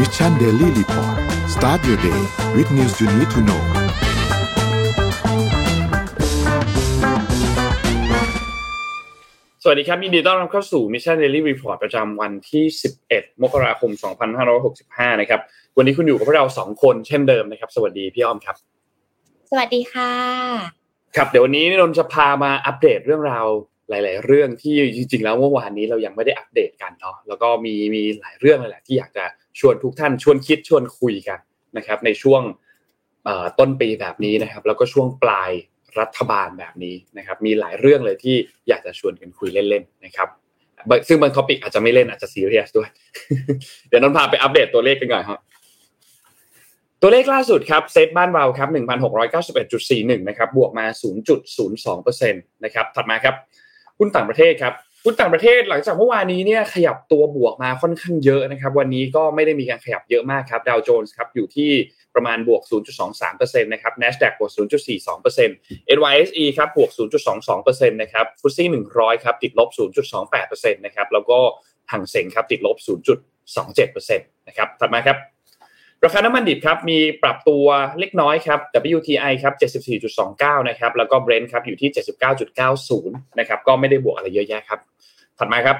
Mission Daily Report start your day with news you need to know สวัสดีครับยินดีต้อนรับเข้าสู่ Mission Daily Report ประจำวันที่ 11 มกราคม 2565 นะครับ วันนี้คุณอยู่กับพวกเรา 2 คนเช่นเดิมนะครับ สวัสดีพี่อ้อมครับ สวัสดีค่ะ ครับเดี๋ยววันนี้นนท์จะพามาอัปเดตเรื่องราวหลาย ๆ เรื่องที่จริง ๆ แล้วเมื่อวานนี้เรายังไม่ได้อัปเดตกันเนาะแล้วก็มีมีหลายเรื่องเลยแหละที่อยากจะ ชวนทุกท่านชวนคิดชวนคุยกันนะครับ ในช่วงต้นปีแบบนี้นะครับ แล้วก็ช่วงปลายรัฐบาลแบบนี้นะครับ มีหลายเรื่องเลยที่อยากจะชวนกันคุยเล่นๆนะครับซึ่งบางท็อปิกอาจจะไม่เล่นอาจจะซีเรียสด้วย เดี๋ยวนนพาไปอัปเดตตัวเลขกันก่อนครับตัวเลขล่าสุดครับเซตบ้านเราครับ1,691.41นะครับบวกมา 0.02%นะครับถัดมาครับหุ้นต่างประเทศครับ นต่างประเทศหลังจากเมื่อวานนี้เนี่ยขยับตัวบวกมาค่อนข้างเยอะนะครับ วันนี้ก็ไม่ได้มีการขยับเยอะมากครับดาวโจนส์ครับอยู่ที่ประมาณบวก 0.23%นะครับ NASDAQ บวก 0.42% NYSE ครับบวก 0.22%นะครับฟุตซี่100 ครับติดลบ 0.28%นะครับแล้วก็หังเสงครับติดลบ 0.27%นะครับถัดมาครับราคาน้ำมันดิบครับมีปรับตัวเล็กน้อยครับ WTI ครับ 74.29 นะครับแล้วก็ Brent ครับอยู่ที่ 79.90 นะครับก็ไม่ได้บวกอะไรเยอะแยะครับ ถัดมาครับ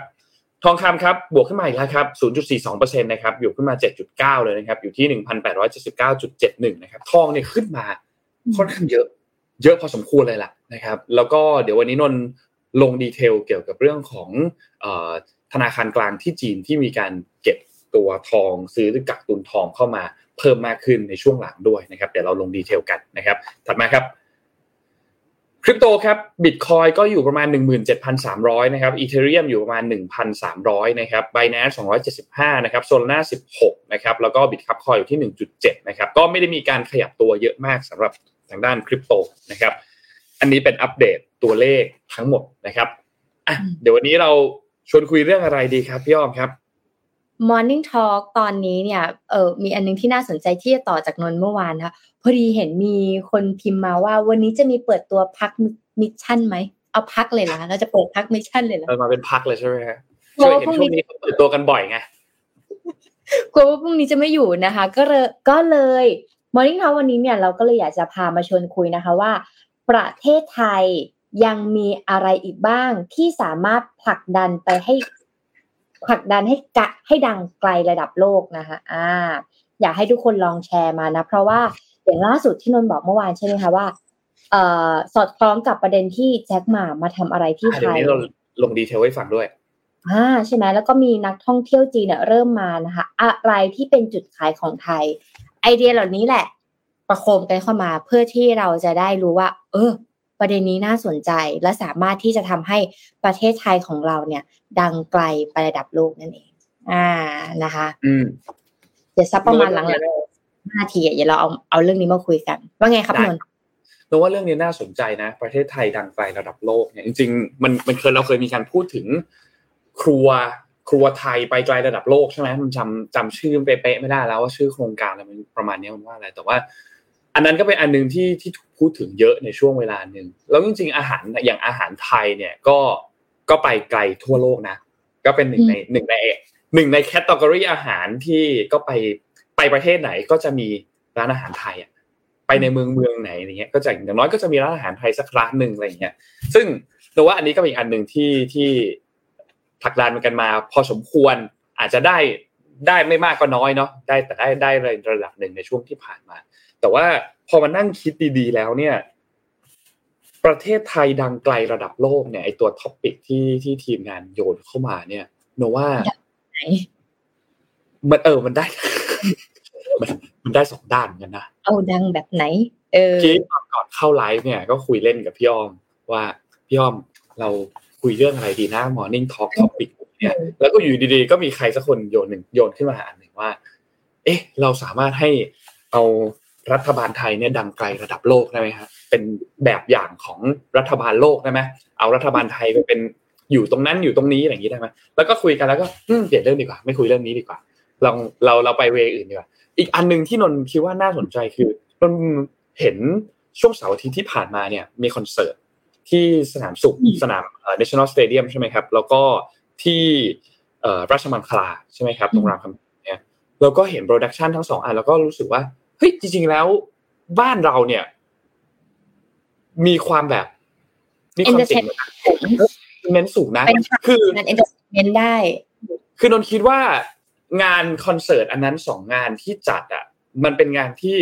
ทองคำครับบวกขึ้นมาอีกแล้วครับ 0.42%นะครับอยู่ขึ้นมา 7.9 เลยนะครับ อยู่ที่ 1,879.71 นะครับ ทองเนี่ยขึ้นมาค่อนข้างเยอะ เยอะพอสมควรเลยล่ะนะครับ แล้วก็เดี๋ยววันนี้นนลงดีเทลเกี่ยวกับเรื่องของธนาคารกลางที่จีนที่มีการเก็บตัวทองซื้อกักตุนทองเข้ามาเพิ่มมากขึ้นในช่วงหลังด้วยนะครับ เดี๋ยวเราลง detail กันนะครับ ถัดมาครับ คริปโตครับบิตคอยก็อยู่ประมาณ 17,300 นะครับ Ethereum อยู่ประมาณ 1,300 นะครับ Binance 275 นะครับ Solana 16 นะครับแล้วก็ Bitkub Coin อยู่ที่ 1.7 นะครับก็ไม่ได้มีการขยับตัวเยอะมากสำหรับทางด้านคริปโตนะครับอันนี้เป็นอัปเดตตัวเลขทั้งหมดนะครับอะเดี๋ยววันนี้เราชวนคุยเรื่องอะไรดีครับพี่อ้อมครับ Morning Talk ตอนนี้เนี่ยเออมีอันนึงที่น่าสนใจที่จะต่อจากนนท์เมื่อวานค่ะพอดีเห็นมีคนพิมพ์มาว่าวันนี้จะมีเปิดตัวพรรค Mission ไหมเอาพรรคเลยเหรอเราจะเปิดพรรค Mission เลยเหรอเออมาเป็นพรรคเลยใช่ไหมฮะช่วยเห็นช่วงนี้เปิดตัวกันบ่อยไงกลัวว่าพรุ่งนี้จะไม่อยู่นะคะ ก็เลยก็เลย Morning Talk วันนี้เนี่ยเราก็เลยอยากจะพามาชวนคุยนะคะว่า ประเทศไทยยังมีอะไรอีกบ้างที่สามารถผลักดันไปให้ ผลักดันให้กะให้ดังไกลระดับโลกนะคะอ่า อยากให้ทุกคนลองแชร์มานะ เพราะว่าอย่างล่าสุดที่นนบอกเมื่อวานใช่ไหมคะว่าเอ่อสอดคล้องกับประเด็นที่แจ็คหมามาทำอะไรที่ไทยเดี๋ยวนี้เราลงดีเทลให้ฟังด้วยอ่าใช่ไหมแล้วก็มีนักท่องเที่ยวจีนเนี่ยเริ่มมานะคะอะไรที่เป็นจุดขายของไทย ไอเดียเหล่านี้แหละ ประโคมกันเข้ามาเพื่อที่เราจะได้รู้ว่า เออ ประเด็นนี้น่าสนใจและสามารถที่จะทำให้ประเทศไทยของเราเนี่ย ดังไกลไประดับโลกนั่นเอง อ่านะคะ อืมเดี๋ยวสักประมาณหลังๆห้าทีเดี๋ยวเราเอาเอาเรื่องนี้มาคุยกัน ว่าไงครับนนท์เพราะว่าเรื่องนี้น่าสนใจนะ ประเทศไทยดังไกลระดับโลกเนี่ยจริงๆมันมันเคยเราเคยมีการพูดถึง ครัวครัวไทยไปไกลระดับโลกใช่ไหมมันจำจำชื่อเป๊ะๆไม่ได้แล้วว่าชื่อโครงการอะไรมันประมาณนี้มันว่าอะไรแต่ว่า อันนั้นก็เป็นอันหนึ่งที่ที่ถูกพูดถึงเยอะในช่วงเวลาหนึ่งแล้วจริงๆอาหารอย่างอาหารไทยเนี่ยก็ก็ไปไกลทั่วโลกนะ ก็เป็นหนึ่งในหนึ่งในหนึ่งในแคตตากรีอาหารที่ก็ไปไปประเทศไหนก็จะมีร้านอาหารไทยอะไปในเมืองเมืองไหนอย่างเงี้ยก็จะอย่างน้อยก็จะมีร้านอาหารไทยสักร้านหนึ่งอะไรเงี้ยซึ่งแต่ว่าอันนี้ก็เป็นอันหนึ่งที่ที่ผลักดันกันมา พอสมควรอาจจะได้ได้ไม่มากก็น้อยเนาะได้แต่ได้ได้ระดับหนึ่งในช่วงที่ผ่านมา แต่ว่าพอมานั่งคิดดี ๆ แล้วเนี่ย ประเทศไทยดังไกลระดับโลกเนี่ยไอ้ตัว topic ที่ที่ทีมงานโยนเข้ามาเนี่ยนนท์ว่ามันเออมันได้ มันมันได้สองด้านกันนะเอาดังแบบไหน เออคิดตอนก่อนเข้าไลฟ์เนี่ย ก็คุยเล่นกับพี่อ้อมว่าพี่อ้อมเราคุยเรื่องอะไรดีนะ Morning Talk Topic เนี่ยแล้วก็อยู่ดีๆ ก็มีใครสักคนโยนหนึ่งโยนขึ้นมาอันหนึ่งว่า เอ๊ะ เราสามารถให้เอา รัฐบาลไทยเนี่ยดังไกลระดับโลกได้ไหมครับเป็นแบบอย่างของรัฐบาลโลกได้ไหมเอารัฐบาลไทยไปเป็นอยู่ตรงนั้นอยู่ตรงนี้อย่างนี้ได้ไหมแล้วก็คุยกันแล้วก็เปลี่ยนเรื่องดีกว่า ไม่คุยเรื่องนี้ดีกว่าเราเราเราไปเวอื่นดีกว่าอีกอันหนึ่งที่นนคิดว่าน่าสนใจคือนนเห็นช่วงเสาร์อาทิตย์ที่ผ่านมาเนี่ยมีคอนเสิร์ตที่สนามศุภสนามเอ่อ National Stadium ใช่ไหมครับ แล้วก็ที่เอ่อราชมังคลาใช่ไหมครับตรงรามคำเนี่ยแล้วก็เห็น production ทั้งสองอันแล้วก็รู้สึกว่า เฮ้ยจริง ๆ แล้วบ้านเราเนี่ย มีความแบบ มีความเจ๋งเน้นสูงนะคือมัน entertainment ได้ คือนนท์คิดว่างานคอนเสิร์ตอันนั้นสองงานที่จัดอะ มันเป็นงานที่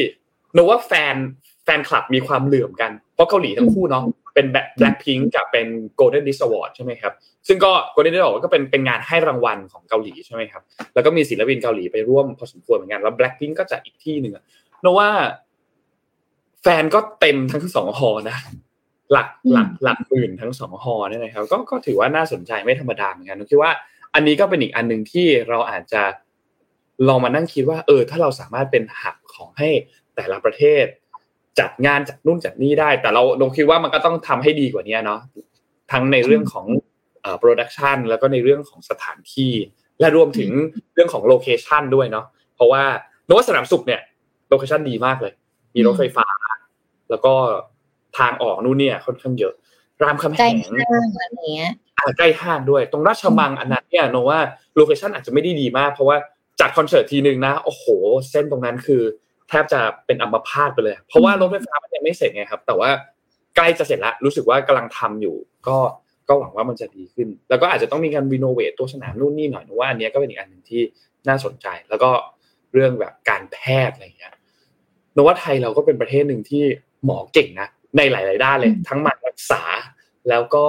นว่าแฟนแฟนคลับมีความเหลื่อมกัน เพราะเกาหลีทั้งคู่เนาะเป็นแบบ Blackpink กับเป็น Golden Disc Award ใช่ไหมครับ ซึ่งก็ Golden Disc Award ก็เป็นเป็นงานให้รางวัลของเกาหลีใช่ไหมครับ แล้วก็มีศิลปินเกาหลีไปร่วมพอสมควรเหมือนกัน แล้ว Blackpink ก็จัดอีกที่หนึ่ง นว่า แฟนก็เต็มทั้งสองฮอนะหลักหลักหลักหมื่นทั้งสองฮอเนี่ยนะครับ ก็ก็ถือว่าน่าสนใจไม่ธรรมดาเหมือนกันนคิดว่า อันนี้ก็เป็นอีกอันหนึ่งที่เราอาจจะลองมานั่งคิดว่า เออ ถ้าเราสามารถเป็น hub ของให้แต่ละประเทศ จัดงานจัดนู่นจัดนี่ได้ แต่เราเราคิดว่ามันก็ต้องทำให้ดีกว่านี้เนาะทั้งในเรื่องของเอ่อ production แล้วก็ในเรื่องของสถานที่ และรวมถึงเรื่องของ location ด้วยเนาะเพราะว่านนท์ว่าสนามศุภเนี่ย location ดีมากเลย มีรถไฟฟ้า แล้วก็ทางออกนู่นเนี่ยค่อนข้างเยอะ รามคำแหงอะไรเงี้ยใกล้ห้างด้วย ตรงราชมังอันนั้นเนี่ยนนท์ว่า location อาจจะไม่ได้ดีมาก เพราะว่าจัดคอนเสิร์ตทีหนึ่งนะ โอ้โห เส้นตรงนั้นคือ แทบจะเป็นอัมพาตไปเลย เพราะว่ารถไฟฟ้ามันยังไม่เสร็จไงครับ แต่ว่าใกล้จะเสร็จแล้ว รู้สึกว่ากำลังทำอยู่ ก็ก็หวังว่ามันจะดีขึ้น แล้วก็อาจจะต้องมีการ renovate ตัวสนามนู่นนี่หน่อยนนท์ว่าอันนี้ก็เป็นอีกอันหนึ่งที่น่าสนใจ แล้วก็ เรื่องแบบการแพทย์อะไรอย่างเงี้ย นนท์ว่าไทยเราก็เป็นประเทศหนึ่งที่หมอเก่งนะในหลาย ๆ ด้านเลย ทั้งมารักษาแล้วก็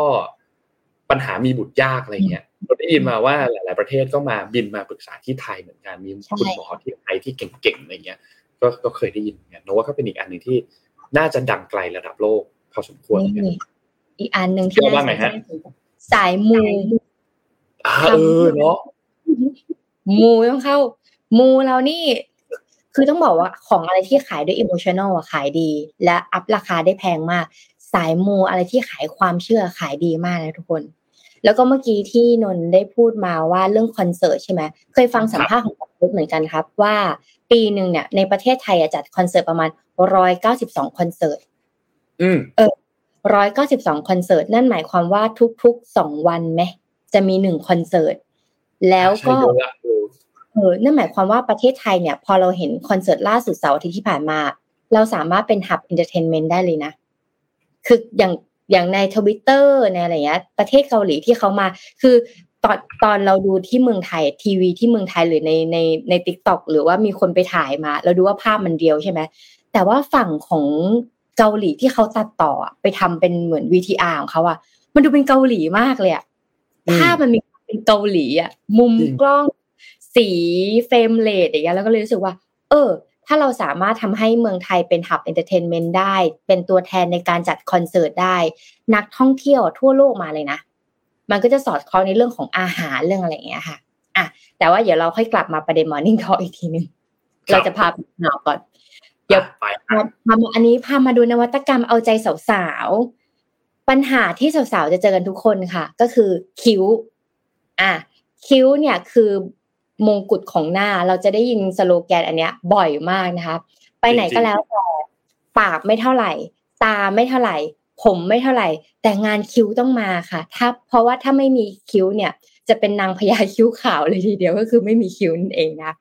ปัญหามีบุตรยากอะไรเงี้ยเราได้ยินมาว่าหลาย ๆ ประเทศก็มาบินมาปรึกษาที่ไทยเหมือนกันมีคุณหมอที่ไทยที่เก่ง ๆ อะไรเงี้ย ก็ก็เคยได้ยินเหมือนกันนว่าก็เป็นอีกอันหนึ่งที่น่าจะดังไกลระดับโลกพอสมควรเหมือนกันอีกอันหนึ่งที่น่าสนใจสายมูเออเนาะมูต้องเข้า มูเรานี่คือต้องบอกว่าของอะไรที่ขายด้วย emotional ขายดี และ up ราคาได้แพงมาก สายมูอะไรที่ขายความเชื่อขายดีมากนะทุกคน แล้วก็เมื่อกี้ที่นนท์ได้พูดมาว่าเรื่องคอนเสิร์ตใช่ไหมเคยฟังสัมภาษณ์ของปุ๊เหมือนกันครับ ว่าปีหนึ่งเนี่ยในประเทศไทยจัดคอนเสิร์ตประมาณร้อยเก้าสิบสองคอนเสิร์ตอืมเออร้อยเก้าสิบสองคอนเสิร์ตนั่นหมายความว่าทุกๆสองวันไหมจะมีหนึ่งคอนเสิร์ตแล้วก็ เออนั่นหมายความว่าประเทศไทยเนี่ย พอเราเห็นคอนเสิร์ตล่าสุดเสาร์อาทิตย์ที่ผ่านมา เราสามารถเป็น hub entertainment ได้เลยนะ คืออย่างอย่างในทวิตเตอร์ในอะไรเงี้ยประเทศเกาหลีที่เขามา คือตอนตอนเราดูที่เมืองไทยทีวีที่เมืองไทยหรือในในใน TikTok หรือว่ามีคนไปถ่ายมา เราดูว่าภาพมันเดียวใช่ไหมแต่ว่าฝั่งของเกาหลีที่เขาตัดต่อไปทำเป็นเหมือน VTR ของเขาอะมันดูเป็นเกาหลีมากเลยอะภาพมันมีเป็นเกาหลีอะมุมกล้อง สี frame rate อย่างเงี้ยแล้วก็เลยรู้สึกว่า เออ ถ้าเราสามารถทำให้เมืองไทยเป็น hub entertainment ได้ เป็นตัวแทนในการจัดคอนเสิร์ตได้ นักท่องเที่ยวทั่วโลกมาเลยนะ มันก็จะสอดคล้องในเรื่องของอาหารเรื่องอะไรอย่างเงี้ยค่ะอะแต่ว่าเดี๋ยวเราค่อยกลับมาประเด็น Morning Talk อีกทีนึงเราจะพาหนาวก่อน เดี๋ยวมามาอันนี้พามาดูนวัตกรรมเอาใจสาวๆ ปัญหาที่สาวๆ จะเจอกันทุกคนค่ะ ก็คือคิ้ว อะคิ้วเนี่ยคือ มงกุฎของหน้า เราจะได้ยินสโลแกนอันเนี้ย บ่อยมากนะคะ ไปไหนก็แล้วแต่ปากไม่เท่าไหร่ ตาไม่เท่าไหร่ ผมไม่เท่าไหร่ แต่งานคิ้วต้องมาค่ะ ถ้าเพราะว่าถ้าไม่มีคิ้วเนี่ย จะเป็นนางพญาคิ้วขาวเลยทีเดียวก็คือไม่มีคิ้วนั่นเองนะ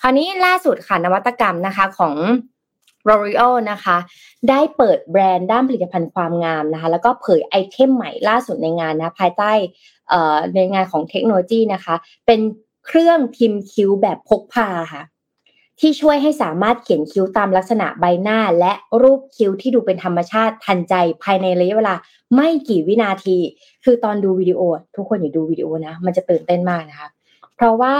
คราวนี้ล่าสุดค่ะนวัตกรรมนะคะของ L'Oreal นะคะ ได้เปิดแบรนด์ด้านผลิตภัณฑ์ความงามนะคะ แล้วก็เผยไอเทมใหม่ล่าสุดในงานนะ ภายใต้ในงานของเทคโนโลยีนะคะ เป็น เครื่องพิมพ์คิ้วแบบพกพาค่ะ ที่ช่วยให้สามารถเขียนคิ้วตามลักษณะใบหน้า และรูปคิ้วที่ดูเป็นธรรมชาติทันใจภายในระยะเวลาไม่กี่วินาที คือตอนดูวิดีโอ ทุกคนอย่าดูวิดีโอนะ มันจะตื่นเต้นมากนะคะ เพราะว่า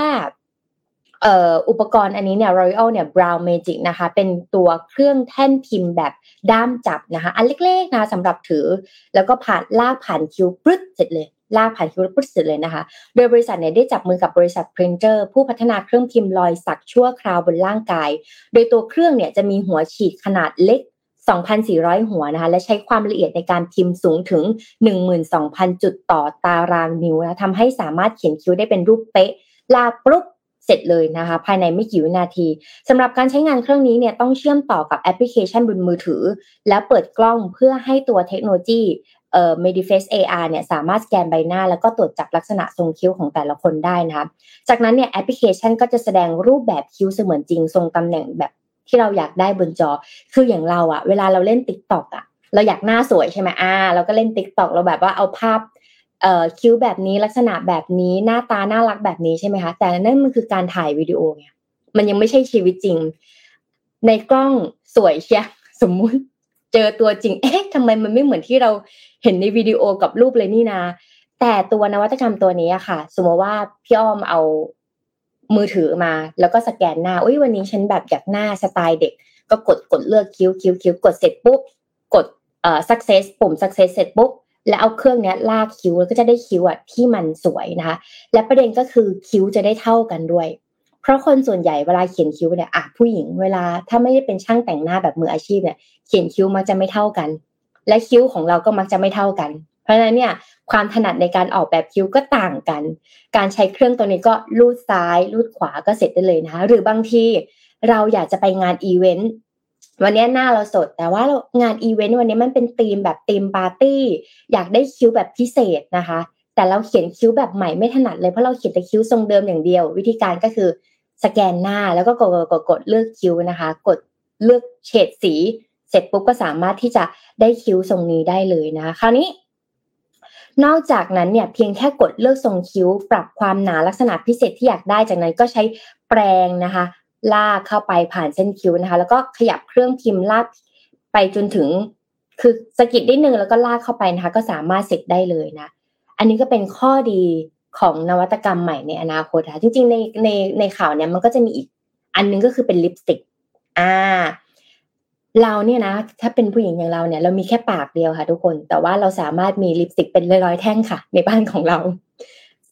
เอ,อ,อุปกรณ์อันนี้เนี่ย Royal เนี่ย Brown Magic นะคะ เป็นตัวเครื่องแท่นพิมพ์แบบด้ามจับนะคะ อันเล็กๆนะสำหรับถือ แล้วก็ผ่านลากผ่านคิ้วปึ๊ดเสร็จเลย ลากผ่านคิวพุทธสุดเลยนะคะ โดยบริษัทเนี่ยได้จับมือกับบริษัท Printer ผู้พัฒนาเครื่องพิมพ์รอยสักชั่วคราวบนร่างกาย โดยตัวเครื่องเนี่ยจะมีหัวฉีดขนาดเล็ก 2,400 หัวนะคะ และใช้ความละเอียดในการพิมพ์สูงถึง 12,000 จุดต่อตารางนิ้วนะทำให้สามารถเขียนคิ้วได้เป็นรูปเป๊ะ ลาปุ๊บเสร็จเลยนะคะ ภายในไม่กี่วินาทีสำหรับการใช้งานเครื่องนี้เนี่ยต้องเชื่อมต่อกับแอปพลิเคชันบนมือถือ และเปิดกล้องเพื่อให้ตัวเทคโนโลยี เอ่อ Mediface AR เนี่ยสามารถสแกนใบหน้า แล้วก็ตรวจจับลักษณะทรงคิ้วของแต่ละคนได้นะคะจากนั้นเนี่ยแอปพลิเคชันก็จะแสดงรูปแบบคิ้วเสมือนจริง ทรงตำแหน่งแบบที่เราอยากได้บนจอ คืออย่างเราอะเวลาเราเล่น TikTok อะเราอยากหน้าสวยใช่ไหมอ่าเราก็เล่น TikTok เราแบบว่าเอาภาพเอ่อคิ้วแบบนี้ลักษณะแบบนี้หน้าตาน่ารักแบบนี้ใช่ไหมคะแต่นั่นมันคือการถ่ายวิดีโอไงมันยังไม่ใช่ชีวิตจริง ในกล้องสวยเชียสมมุติเจอตัวจริงเอ๊ะทำไมมันไม่เหมือนที่เรา เห็นในวิดีโอกับรูปเลยนี่นะแต่ตัวนวัตกรรมตัวนี้อะค่ะ สมมติว่าพี่อ้อมเอามือถือมา แล้วก็สแกนหน้าอุ้ยวันนี้ฉันแบบอยากหน้าสไตล์เด็ก ก็กดกดเลือกคิ้วคิ้วคิ้วกดเสร็จปุ๊บกดเอ่อ success ปุ่ม success เสร็จปุ๊บแล้วเอาเครื่องนี้ลากคิ้วแล้วก็จะได้คิ้วอะที่มันสวยนะคะ และประเด็นก็คือคิ้วจะได้เท่ากันด้วย เพราะคนส่วนใหญ่เวลาเขียนคิ้วเนี่ยอะผู้หญิงเวลาถ้าไม่ได้เป็นช่างแต่งหน้าแบบมืออาชีพเนี่ยเขียนคิ้วมักจะไม่เท่ากัน และคิ้วของเราก็มักจะไม่เท่ากัน เพราะฉะนั้นเนี่ยความถนัดในการออกแบบคิ้วก็ต่างกัน การใช้เครื่องตัวนี้ก็รูดซ้ายรูดขวาก็เสร็จได้เลยนะคะหรือบางทีเราอยากจะไปงานอีเวนต์วันนี้หน้าเราสด แต่ว่างานอีเวนต์วันนี้มันเป็นธีมแบบธีมปาร์ตี้ อยากได้คิ้วแบบพิเศษนะคะ แต่เราเขียนคิ้วแบบใหม่ไม่ถนัดเลยเพราะเราเขียนแต่คิ้วทรงเดิมอย่างเดียว วิธีการก็คือสแกนหน้าแล้วก็กดกดกดเลือกคิ้วนะคะ กดเลือกเฉดสี เสร็จปุ๊บก็สามารถที่จะได้คิ้วทรงนี้ได้เลยนะคราวนี้ นอกจากนั้นเนี่ยเพียงแค่กดเลือกทรงคิ้ว ปรับความหนาลักษณะพิเศษที่อยากได้จากนั้นก็ใช้แปรงนะคะ ลากเข้าไปผ่านเส้นคิ้วนะคะ แล้วก็ขยับเครื่องพิมพ์ลากไปจนถึง คือสกิดได้หนึ่งแล้วก็ลากเข้าไปนะคะ ก็สามารถเสร็จได้เลยนะ อันนี้ก็เป็นข้อดีของนวัตกรรมใหม่ในอนาคตค่ะจริงๆในในในข่าวเนี้ยมันก็จะมีอีก อันนึงก็คือเป็นลิปสติกอ่า เราเนี่ยนะถ้าเป็นผู้หญิงอย่างเราเนี่ยเรามีแค่ปากเดียวค่ะ ทุกคน แต่ว่าเราสามารถมีลิปสติกเป็นร้อยๆแท่งค่ะ ในบ้านของเรา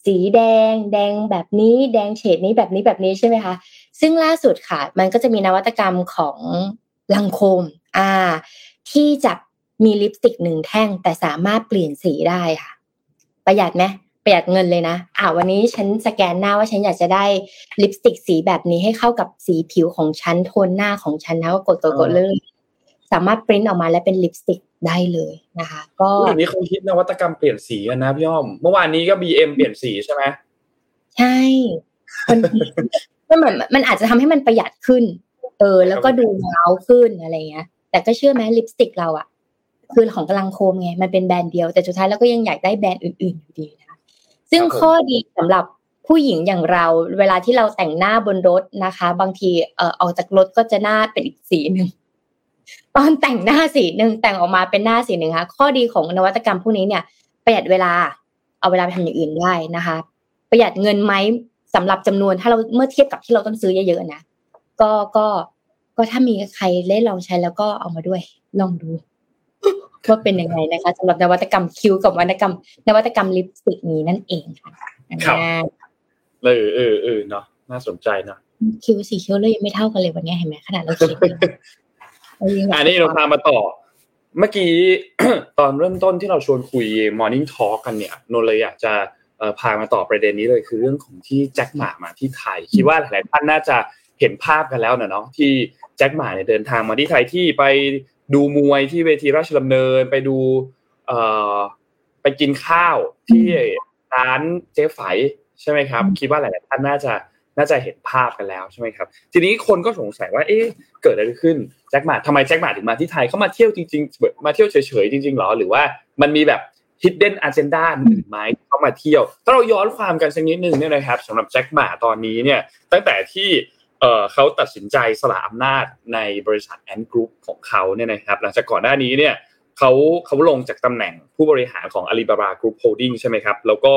สีแดง แดงแบบนี้ แดงเฉดนี้แบบนี้แบบนี้ใช่ไหมคะซึ่งล่าสุดค่ะ มันก็จะมีนวัตกรรมของลังโคมอ่า ที่จะมีลิปสติกหนึ่งแท่งแต่สามารถเปลี่ยนสีได้ค่ะ ประหยัดไหม ประหยัดเงินเลยนะ อ่าวันนี้ฉันสแกนหน้าว่าฉันอยากจะได้ลิปสติกสีแบบนี้ให้เข้ากับสีผิวของฉันโทนหน้าของฉันนะก็กดกดกดเลยสามารถปริ้นออกมาและเป็นลิปสติกได้เลยนะคะ ก็เดี๋ยวนี้เขาคิดนวัตกรรมเปลี่ยนสีกันนะพี่อ้อม เมื่อวานนี้ก็ BM เปลี่ยนสีใช่ไหมใช่มันมันเหมือนมันอาจจะทำให้มันประหยัดขึ้น เออ แล้วก็ดูเงาขึ้นอะไรเงี้ย แต่ก็เชื่อไหมลิปสติกเราอะคือของกำลังโคมไง มันเป็นแบรนด์เดียวแต่สุดท้ายเราก็ยังอยากได้แบรนด์อื่นๆอยู่ดีนะคะ ซึ่งข้อดีสำหรับผู้หญิงอย่างเรา เวลาที่เราแต่งหน้าบนรถนะคะ บางทีเอ่อออกจากรถก็จะหน้าเป็นอีกสีหนึ่งตอนแต่งหน้าสีหนึ่งแต่งออกมาเป็นหน้าสีหนึ่งค่ะ ข้อดีของนวัตกรรมพวกนี้เนี่ยประหยัดเวลาเอาเวลาไปทำอย่างอื่นได้นะคะ ประหยัดเงินไหมสำหรับจำนวนถ้าเราเมื่อเทียบกับที่เราต้องซื้อเยอะๆนะก็ก็ก็ถ้ามีใครได้ลองใช้แล้วก็เอามาด้วย ลองดู ว่าเป็นยังไงนะคะสำหรับนวัตกรรมคิ้วกับนวัตกรรม นวัตกรรมลิปสติกนี้นั่นเองค่ะครับอ่าเออเออเออเนาะน่าสนใจเนาะคิ้วสีคิ้วเลยยังไม่เท่ากันเลยวันนี้เห็นไหมขนาดเราเขียนเยังอันนี้เราพามาต่อ เมื่อกี้ตอนเริ่มต้นที่เราชวนคุย Morning Talk กันเนี่ยนนท์เลยอยากจะเอ่อพามาต่อประเด็นนี้เลยคือเรื่องของที่แจ็คหมามาที่ไทย คิดว่าหลายๆท่านน่าจะเห็นภาพกันแล้วนะเนาะที่แจ็คหมาเนี่ยเดินทางมาที่ไทยที่ไป ดูมวยที่เวทีราชดำเนินไปดูเอ่อไปกินข้าวที่ร้านเจ๊ไฝใช่ไหมครับ คิดว่าหลาย ๆ ท่านน่าจะน่าจะเห็นภาพกันแล้วใช่ไหมครับ ทีนี้คนก็สงสัยว่า เอ๊ะเกิดอะไรขึ้นแจ็คหมาทำไมแจ็คหมาถึงมาที่ไทยเขามาเที่ยวจริง ๆ มาเที่ยวเฉย ๆ จริง ๆ หรอ หรือว่ามันมีแบบ hidden agenda อื่นไหมเข้ามาเที่ยว ถ้าเราย้อนความกันสักนิดนึงเนี่ยนะครับสำหรับแจ็คหมาตอนนี้เนี่ย ตั้งแต่ที่ เอ่อเขาตัดสินใจสละอำนาจในบริษัท Ant Group ของเขาเนี่ยนะครับหลังจากก่อนหน้านี้เนี่ยเขาเขาลงจากตำแหน่งผู้บริหารของ Alibaba Group Holding ใช่ไหมครับ แล้วก็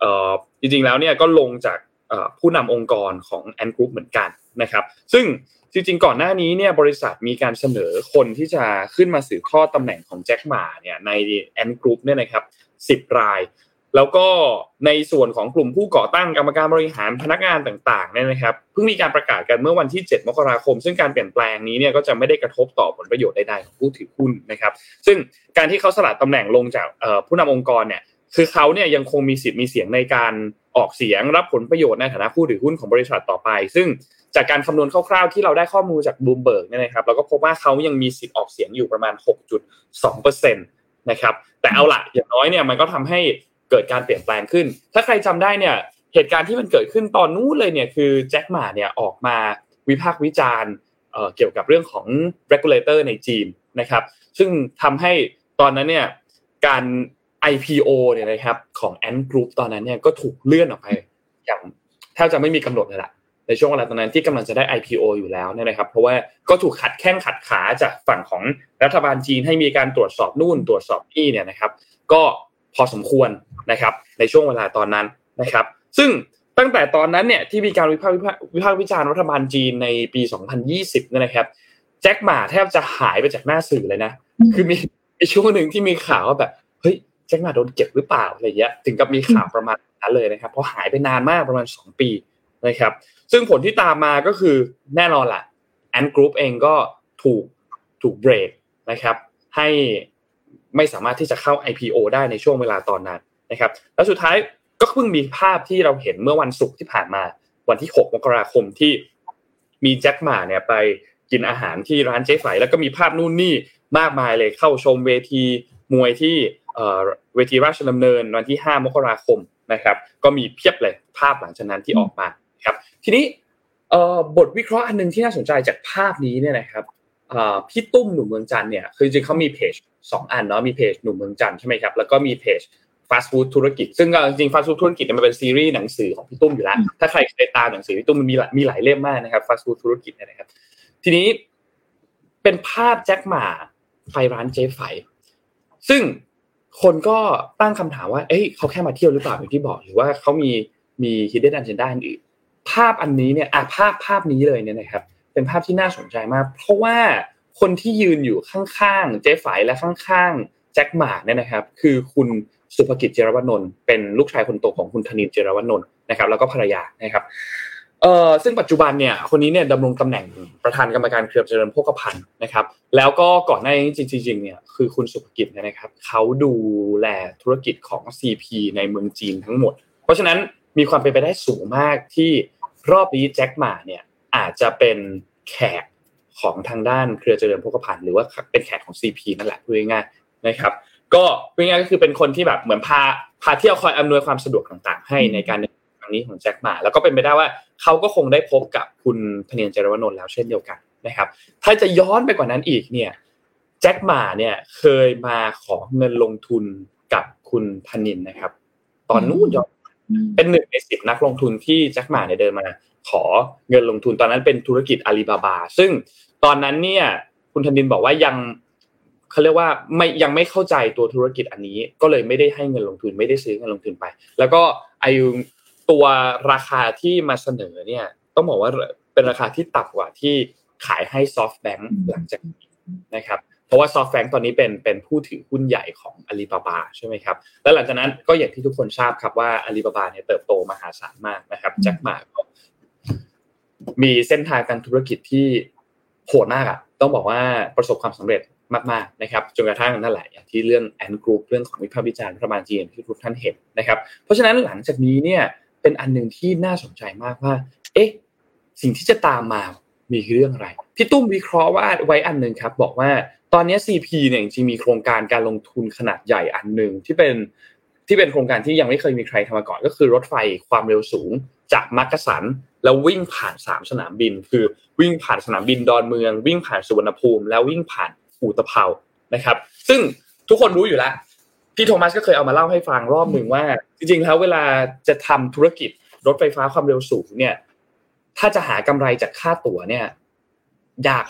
เอ่อจริงๆแล้วเนี่ยก็ลงจากผู้นำองค์กรของ Ant Group เหมือนกันนะครับซึ่งจริงๆก่อนหน้านี้เนี่ยบริษัทมีการเสนอคนที่จะขึ้นมาสืบทอดตำแหน่งของแจ็คหม่าเนี่ยใน Ant Group เนี่ยนะครับสิบราย แล้วก็ในส่วนของกลุ่มผู้ก่อตั้งกรรมการบริหารพนักงานต่างๆเนี่ยนะครับเพิ่งมีการประกาศกันเมื่อวันที่ 7 มกราคม ซึ่งการเปลี่ยนแปลงนี้เนี่ยก็จะไม่ได้กระทบต่อผลประโยชน์ใดๆของผู้ถือหุ้นนะครับ ซึ่งการที่เขาสละตำแหน่งลงจากผู้นำองค์กรเนี่ยคือเขาเนี่ยยังคงมีสิทธิ์มีเสียงในการออกเสียงรับผลประโยชน์ในฐานะผู้ถือหุ้นของบริษัทต่อไป ซึ่งจากการคำนวณคร่าวๆที่เราได้ข้อมูลจากบลูมเบิร์กเนี่ยนะครับเราก็พบว่าเขายังมีสิทธิ์ออกเสียงอยู่ประมาณ 6.2%นนะครับแต่เอาละอย่างน้อยเนี่ยมันก็ทำให้ เกิดการเปลี่ยนแปลงขึ้น ถ้าใครจำได้เนี่ยเหตุการณ์ที่มันเกิดขึ้นตอนนู้นเลยเนี่ยคือแจ็คหมาเนี่ยออกมาวิพากษ์วิจารณ์เกี่ยวกับเรื่องของ regulator ในจีนนะครับซึ่งทำให้ตอนนั้นเนี่ยการ IPO เนี่ยนะครับของ Ant Group ตอนนั้นเนี่ยก็ถูกเลื่อนออกไปอย่างแทบจะไม่มีกำหนดเลยละในช่วงเวลาตอนนั้นที่กำลังจะได้ IPO อยู่แล้วเนี่ยนะครับ เพราะว่าก็ถูกขัดแข้งขัดขาจากฝั่งของรัฐบาลจีนให้มีการตรวจสอบนู่นตรวจสอบนี่เนี่ยนะครับ ก็ พอสมควรนะครับในช่วงเวลาตอนนั้นนะครับ ซึ่งตั้งแต่ตอนนั้นเนี่ยที่มีการวิพากษ์วิพากษ์วิจารณ์รัฐบาลจีนในปี 2020เนี่ยนะครับแจ็คหมาแทบจะหายไปจากหน้าสื่อเลยนะ คือมีช่วงหนึ่งที่มีข่าวว่าแบบเฮ้ยแจ็คหมาโดนเก็บหรือเปล่าอะไรเงี้ยถึงกับมีข่าวประมาณนั้นเลยนะครับเพราะหายไปนานมากประมาณ 2 ปีนะครับ ซึ่งผลที่ตามมาก็คือแน่นอนแหละแอนกรุ๊ปเองก็ถูกถูกเบรกนะครับให้ ไม่สามารถที่จะเข้า IPO ได้ในช่วงเวลาตอนนั้นนะครับ แล้วสุดท้ายก็เพิ่งมีภาพที่เราเห็นเมื่อวันศุกร์ที่ผ่านมาวันที่ 6 มกราคมที่มีแจ็คหมาเนี่ยไปกินอาหารที่ร้านเจ๊ไฝแล้วก็มีภาพนู่นนี่มากมายเลยเข้าชมเวทีมวยที่เวทีราชดำเนินวันที่ 5 มกราคมนะครับ ก็มีเพียบเลยภาพหลังจากนั้นที่ออกมาครับ ทีนี้บทวิเคราะห์อันนึงที่น่าสนใจจากภาพนี้เนี่ยนะครับ พี่ตุ้มหนุ่มเมืองจันเนี่ยคือจริงเขามีเพจสองอันเนาะมีเพจหนุ่มเมืองจันใช่ไหมครับแล้วก็มีเพจฟาสต์ฟู้ดธุรกิจ ซึ่งจริงฟาสต์ฟู้ดธุรกิจมันเป็นซีรีส์หนังสือของพี่ตุ้มอยู่แล้ว ถ้าใครเคยตามหนังสือพี่ตุ้มมันมีมีหลายเล่มมากนะครับฟาสต์ฟู้ดธุรกิจนะครับ ทีนี้เป็นภาพแจ็คหมาไฟร้านเจ๊ไฟซึ่งคนก็ตั้งคำถามว่า เอ้ยเขาแค่มาเที่ยวหรือเปล่าอย่างที่บอก หรือว่าเขามีมี hidden agenda อื่นภาพอันนี้เนี่ยอะภาพภาพนี้เลยเนี่ยนะครับ เป็นภาพที่น่าสนใจมาก เพราะว่าคนที่ยืนอยู่ข้างๆเจ๊ไฝและข้างๆแจ็คหมาเนี่ยนะครับ คือคุณสุภกิจเจรวนนท์เป็นลูกชายคนโตของคุณธนินเจรวนนท์นะครับ แล้วก็ภรรยานะครับเอ่อซึ่งปัจจุบันเนี่ยคนนี้เนี่ยดำรงตำแหน่งประธานกรรมการเครือเจริญโภคภัณฑ์นะครับ แล้วก็ก่อนหน้านี้จริงๆเนี่ยคือคุณสุภกิจนะครับเขาดูแลธุรกิจของ CP ในเมืองจีนทั้งหมด เพราะฉะนั้นมีความเป็นไปได้สูงมากที่รอบนี้แจ็คหมาเนี่ย อาจจะเป็นแขกของทางด้านเครือเจริญโภคภัณฑ์หรือว่าเป็นแขกของ CP นั่นแหละพูดง่ายๆนะครับ ก็พูดง่ายก็คือเป็นคนที่แบบเหมือนพาพาเที่ยวคอยอำนวยความสะดวกต่างๆ ให้ในการครั้งนี้ของแจ็คหมาแล้วก็เป็นไปได้ว่าเขาก็คงได้พบกับคุณพเนียนเจรวนนท์แล้วเช่นเดียวกันนะครับ ถ้าจะย้อนไปกว่านั้นอีกเนี่ยแจ็คหมาเนี่ยเคยมาขอเงินลงทุนกับคุณพนินนะครับ ตอนนู้นย้อนเป็นหนึ่งในสิบนักลงทุนที่แจ็คหมาเนี่ยเดินมา ขอเงินลงทุนตอนนั้นเป็นธุรกิจอาลีบาบา ซึ่งตอนนั้นเนี่ยคุณธนินบอกว่ายังเขาเรียกว่าไม่ยังไม่เข้าใจตัวธุรกิจอันนี้ ก็เลยไม่ได้ให้เงินลงทุนไม่ได้ซื้อเงินลงทุนไป แล้วก็ไอตัวราคาที่มาเสนอเนี่ยต้องบอกว่าเป็นราคาที่ต่ำกว่าที่ขายให้ SoftBank หลังจากนี้นะครับเพราะว่า SoftBank ตอนนี้เป็นเป็นผู้ถือหุ้นใหญ่ของอาลีบาบาใช่ไหมครับ แล้วหลังจากนั้นก็อย่างที่ทุกคนทราบครับว่าอาลีบาบาเนี่ยเติบโตมหาศาลมากนะครับแจ็คหม่าก็ มีเส้นทางการธุรกิจที่โหดมากอะต้องบอกว่าประสบความสำเร็จมากๆนะครับจนกระทั่งนั่นแหละอย่างที่เรื่อง Ant Group เรื่องของวิพากษ์วิจารณ์รัฐบาลจีนที่ทุกท่านเห็นนะครับ เพราะฉะนั้นหลังจากนี้เนี่ยเป็นอันหนึ่งที่น่าสนใจมากว่า เอ๊ะ สิ่งที่จะตามมามีเรื่องอะไร พี่ตุ้มวิเคราะห์ว่าไว้อันหนึ่งครับบอกว่าตอนนี้ CP เนี่ยจริงมีโครงการการลงทุนขนาดใหญ่อันหนึ่งที่เป็นที่เป็นโครงการที่ยังไม่เคยมีใครทำมาก่อน ก็คือรถไฟความเร็วสูง จากมักกะสันแล้ววิ่งผ่านสามสนามบิน คือวิ่งผ่านสนามบินดอนเมือง วิ่งผ่านสุวรรณภูมิ แล้ววิ่งผ่านอูตะเภานะครับ ซึ่งทุกคนรู้อยู่แล้วพี่โทมัสก็เคยเอามาเล่าให้ฟังรอบหนึ่งว่า จริงๆแล้วเวลาจะทำธุรกิจรถไฟฟ้าความเร็วสูงเนี่ย ถ้าจะหากำไรจากค่าตั๋วเนี่ยยาก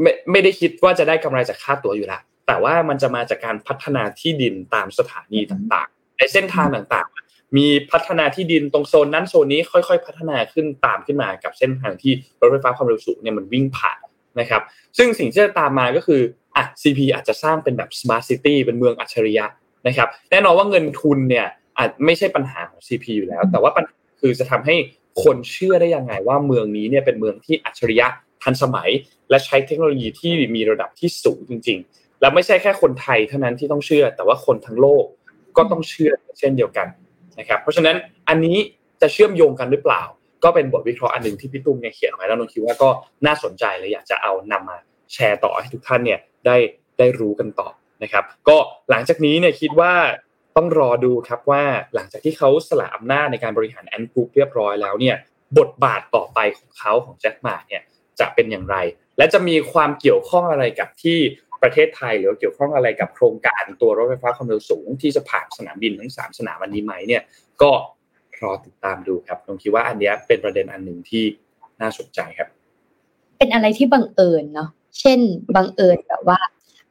ไม่ไม่ได้คิดว่าจะได้กำไรจากค่าตั๋วอยู่ละแต่ว่ามันจะมาจากการพัฒนาที่ดินตามสถานีต่างๆ ในเส้นทางต่างๆ มีพัฒนาที่ดินตรงโซนนั้นโซนนี้ค่อยๆ พัฒนาขึ้นตามขึ้นมากับเส้นทางที่รถไฟฟ้าความเร็วสูงเนี่ยมันวิ่งผ่านนะครับ ซึ่งสิ่งที่จะตามมาก็คืออะ CP อาจจะสร้างเป็นแบบ smart city เป็นเมืองอัจฉริยะนะครับ แน่นอนว่าเงินทุนเนี่ยอาจไม่ใช่ปัญหาของ CP อยู่แล้ว แต่ว่าปัญหาคือจะทำให้คนเชื่อได้ยังไงว่าเมืองนี้เนี่ยเป็นเมืองที่อัจฉริยะทันสมัย และใช้เทคโนโลยีที่มีระดับที่สูงจริง ๆ แล้วไม่ใช่แค่คนไทยเท่านั้นที่ต้องเชื่อ แต่ว่าคนทั้งโลกก็ต้องเชื่อเช่นเดียวกัน นะครับเพราะฉะนั้นอันนี้จะเชื่อมโยงกันหรือเปล่า ก็เป็นบทวิเคราะห์อันหนึ่งที่พี่ตุ้มเนี่ยเขียนไว้แล้วนนคิดว่าก็น่าสนใจเลยอยากจะเอานำมาแชร์ต่อให้ทุกท่านเนี่ยได้ได้รู้กันต่อนะครับ ก็หลังจากนี้เนี่ยคิดว่าต้องรอดูครับว่าหลังจากที่เขาสละอำนาจในการบริหารแอนกรุ๊ปเรียบร้อยแล้วเนี่ยบทบาทต่อไปของเขาของแจ็คหมาเนี่ยจะเป็นอย่างไร และจะมีความเกี่ยวข้องอะไรกับที่ ประเทศไทยหรือเกี่ยวข้องอะไรกับโครงการตัวรถไฟฟ้าความเร็วสูง ที่จะผ่านสนามบินทั้งสามสนามวันนี้ไหมเนี่ยก็รอติดตามดูครับผมคิดว่าอันนี้เป็นประเด็นอันหนึ่งที่น่าสนใจครับ เป็นอะไรที่บังเอิญเนาะเช่นบังเอิญแบบว่า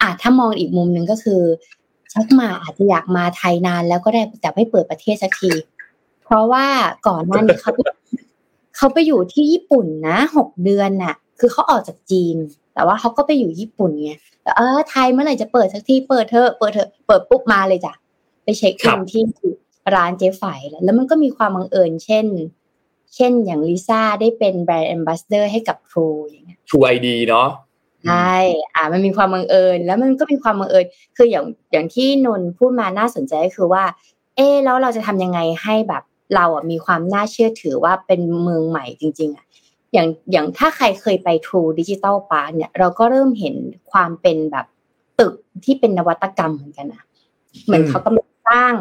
อาจถ้ามองอีกมุมหนึ่งก็คือ ชักมาอาจจะอยากมาไทยนานแล้วก็ได้แต่ไม่เปิดประเทศสักที เพราะว่าก่อนหน้านี้เขาเขาไปอยู่ที่ญี่ปุ่นนะหกเดือนน่ะ คือเขาออกจากจีน แต่ว่าเขาก็ไปอยู่ญี่ปุ่นไงแต่เออไทยเมื่อไหร่จะเปิดสักทีเปิดเถอะเปิดเถอะเปิดปุ๊บมาเลยจ้ะไปเช็คอินที่ร้านเจ๊ไฝแล้วแล้วมันก็มีความบังเอิญเช่น เช่นอย่างลิซ่าได้เป็น brand ambassador ให้กับ True อย่างเงี้ย True ID เนาะใช่อ่ามันมีความบังเอิญ แล้วมันก็มีความบังเอิญ คืออย่างอย่างที่นนพูดมาน่าสนใจก็คือว่า เออแล้วเราจะทำยังไงให้แบบเราอะมีความน่าเชื่อถือว่าเป็นเมืองใหม่จริง ๆอะ อย่างอย่างถ้าใครเคยไป True Digital Park เนี่ยเราก็เริ่มเห็นความเป็นแบบตึกที่เป็นนวัตกรรมเหมือนกันนะเหมือนเขากำลังสร้าง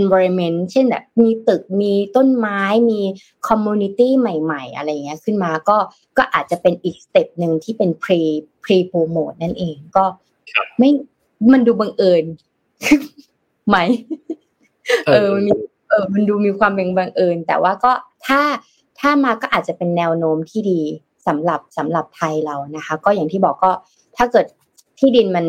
environment เช่นแบบมีตึกมีต้นไม้มี community ใหม่ๆ อะไรเงี้ยขึ้นมาก็ก็อาจจะเป็นอีกสเต็ปหนึ่งที่เป็น pre pre promote นั่นเองก็ไม่มันดูบังเอิญไหมเออมันมีเออมันดูมีความเป็นบังเอิญ แต่ว่าก็ถ้า ถ้ามาก็อาจจะเป็นแนวโน้มที่ดีสำหรับสำหรับไทยเรานะคะ ก็อย่างที่บอกก็ถ้าเกิดที่ดินมัน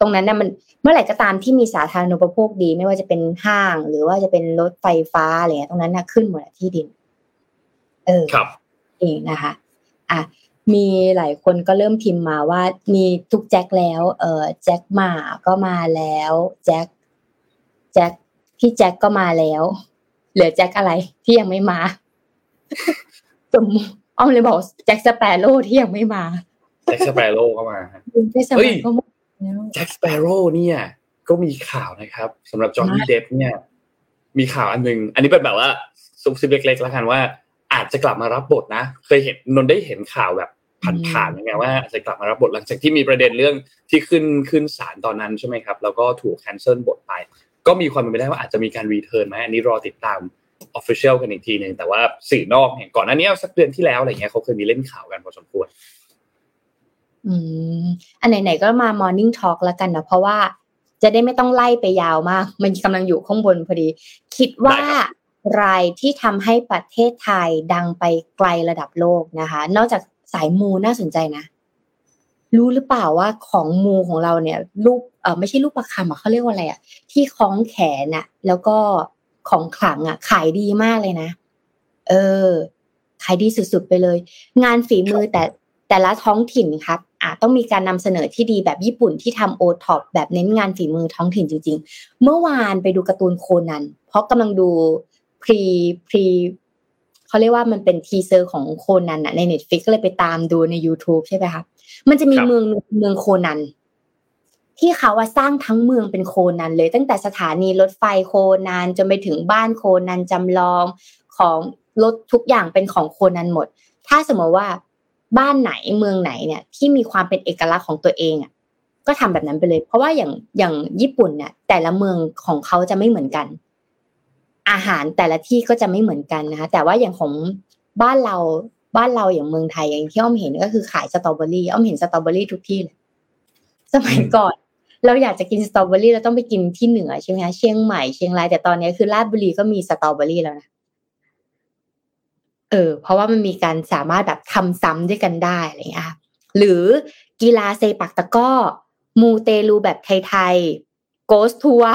ตรงนั้นเนี่ยมันเมื่อไหร่ก็ตามที่มีสาธารณูปโภคดี ไม่ว่าจะเป็นห้าง หรือว่าจะเป็นรถไฟฟ้าอะไรเงี้ยตรงนั้นน่ะขึ้นหมดที่ดิน เออครับเองนะคะ อะมีหลายคนก็เริ่มพิมพ์มาว่ามีทุกแจ็คแล้ว เออแจ็คมาก็มาแล้วแจ็คแจ็คพี่แจ็คก็มาแล้ว เหลือแจ็คอะไรที่ยังไม่มา สมอ้อมเลยบอกแจ็คสเปโร่ที่ยังไม่มาแจ็คสเปโร่ก็มาแจ็คสเปโร่ก็มาแล้วแจ็คสเปโร่เนี่ย ก็มีข่าวนะครับสำหรับจอห์นนี่เดฟเนี่ย มีข่าวอันหนึงอันนี้เป็นแบบว่าซุบซิบเล็กๆแล้วกันว่าอาจจะกลับมารับบทนะ เคยเห็นนนท์ได้เห็นข่าวแบบผ่านๆยังไงว่าอาจจะกลับมารับบทหลังจากที่มีประเด็นเรื่องที่ขึ้นขึ้นศาลตอนนั้นใช่ไหมครับ แล้วก็ถูกแคนเซิลบทไป ก็มีความเป็นไปได้ว่าอาจจะมีการรีเทิร์นไหมอันนี้รอติดตาม Official กันอีกทีหนึ่งแต่ว่าสื่อนอกเนี่ยก่อนหน้านี้สักเดือนที่แล้วอะไรเงี้ยเขาเคยมีเล่นข่าวกันพอสมควรอืมอันไหนๆก็มา Morning Talk แล้วกันนะเพราะว่าจะได้ไม่ต้องไล่ไปยาวมาก มันกำลังอยู่ข้างบนพอดี คิดว่าได้ครับรายที่ทำให้ประเทศไทยดังไปไกลระดับโลกนะคะ นอกจากสายมูน่าสนใจนะ รู้หรือเปล่าว่าของมูของเราเนี่ย รูปเออไม่ใช่รูปประคำอะเขาเรียกว่าอะไรอะที่คล้องแขนอะแล้วก็ ของขลังอะขายดีมากเลยนะ เออ ขายดีสุดๆไปเลย งานฝีมือแต่แต่ละท้องถิ่นครับอาจต้องมีการนำเสนอที่ดีแบบญี่ปุ่นที่ทำโอท็อปแบบเน้นงานฝีมือท้องถิ่นจริง ๆ เมื่อวานไปดูการ์ตูนโคนัน เพราะกำลังดูพรีพรีเขาเรียกว่ามันเป็น teaser ของโคนันอะใน Netflix ก็เลยไปตามดูใน YouTube ใช่ไหมครับ มันจะมีครับเมืองเมืองโคนัน ที่เขาว่าสร้างทั้งเมืองเป็นโคนันเลย ตั้งแต่สถานีรถไฟโคนันจนไปถึงบ้านโคนันจำลองของรถทุกอย่างเป็นของโคนันหมด ถ้าสมมติว่าบ้านไหนเมืองไหนเนี่ยที่มีความเป็นเอกลักษณ์ของตัวเองอะก็ทำแบบนั้นไปเลย เพราะว่าอย่างอย่างญี่ปุ่นเนี่ยแต่ละเมืองของเขาจะไม่เหมือนกัน อาหารแต่ละที่ก็จะไม่เหมือนกันนะคะแต่ว่าอย่างของบ้านเราบ้านเราอย่างเมืองไทยอย่างที่อ้อมเห็นก็คือขายสตรอเบอรี่อ้อมเห็นสตรอเบอรี่ทุกที่เลยสมัยก่อน เราอยากจะกินสตรอเบอรี่เราต้องไปกินที่เหนือใช่ไหมคะเชียงใหม่เชียงรายแต่ตอนนี้คือราชบุรีก็มีสตรอเบอรี่แล้วนะเออ เพราะว่ามันมีการสามารถแบบทำซ้ำด้วยกันได้อะไรอย่างเงี้ยหรือกีฬาเซปักตะกร้อมูเตลูแบบไทยๆ ghost tour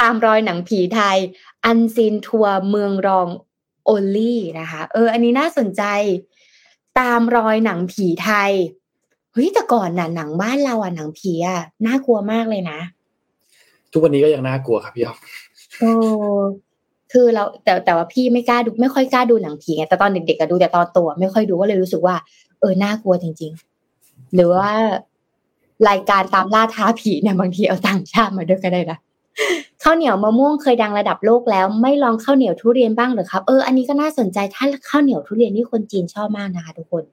ตามรอยหนังผีไทย อันซีนทัวร์เมืองรองโอลี่นะคะ เออ อันนี้น่าสนใจ ตามรอยหนังผีไทย เฮ้ยแต่ก่อนน่ะหนังบ้านเราอะหนังผีอะน่ากลัวมากเลยนะ ทุกวันนี้ก็ยังน่ากลัวครับพี่อ๊อฟโอ้คือเราแต่แต่ว่าพี่ไม่กล้าดูไม่ค่อยกล้าดูหนังผีไงแต่ตอนเด็กๆก็ดูแต่ตอนโตอะไม่ค่อยดูก็เลยรู้สึกว่า เออน่ากลัวจริง ๆ หรือว่ารายการตามล่าท้าผีเนี่ยบางทีเอาต่างชาติมาด้วยก็ได้นะข้าวเหนียวมะม่วงเคยดังระดับโลกแล้ว ไม่ลองข้าวเหนียวทุเรียนบ้างเหรือครับ เอออันนี้ก็น่าสนใจถ้าข้าวเหนียวทุเรียนนี่คนจีนชอบมากนะคะทุกคน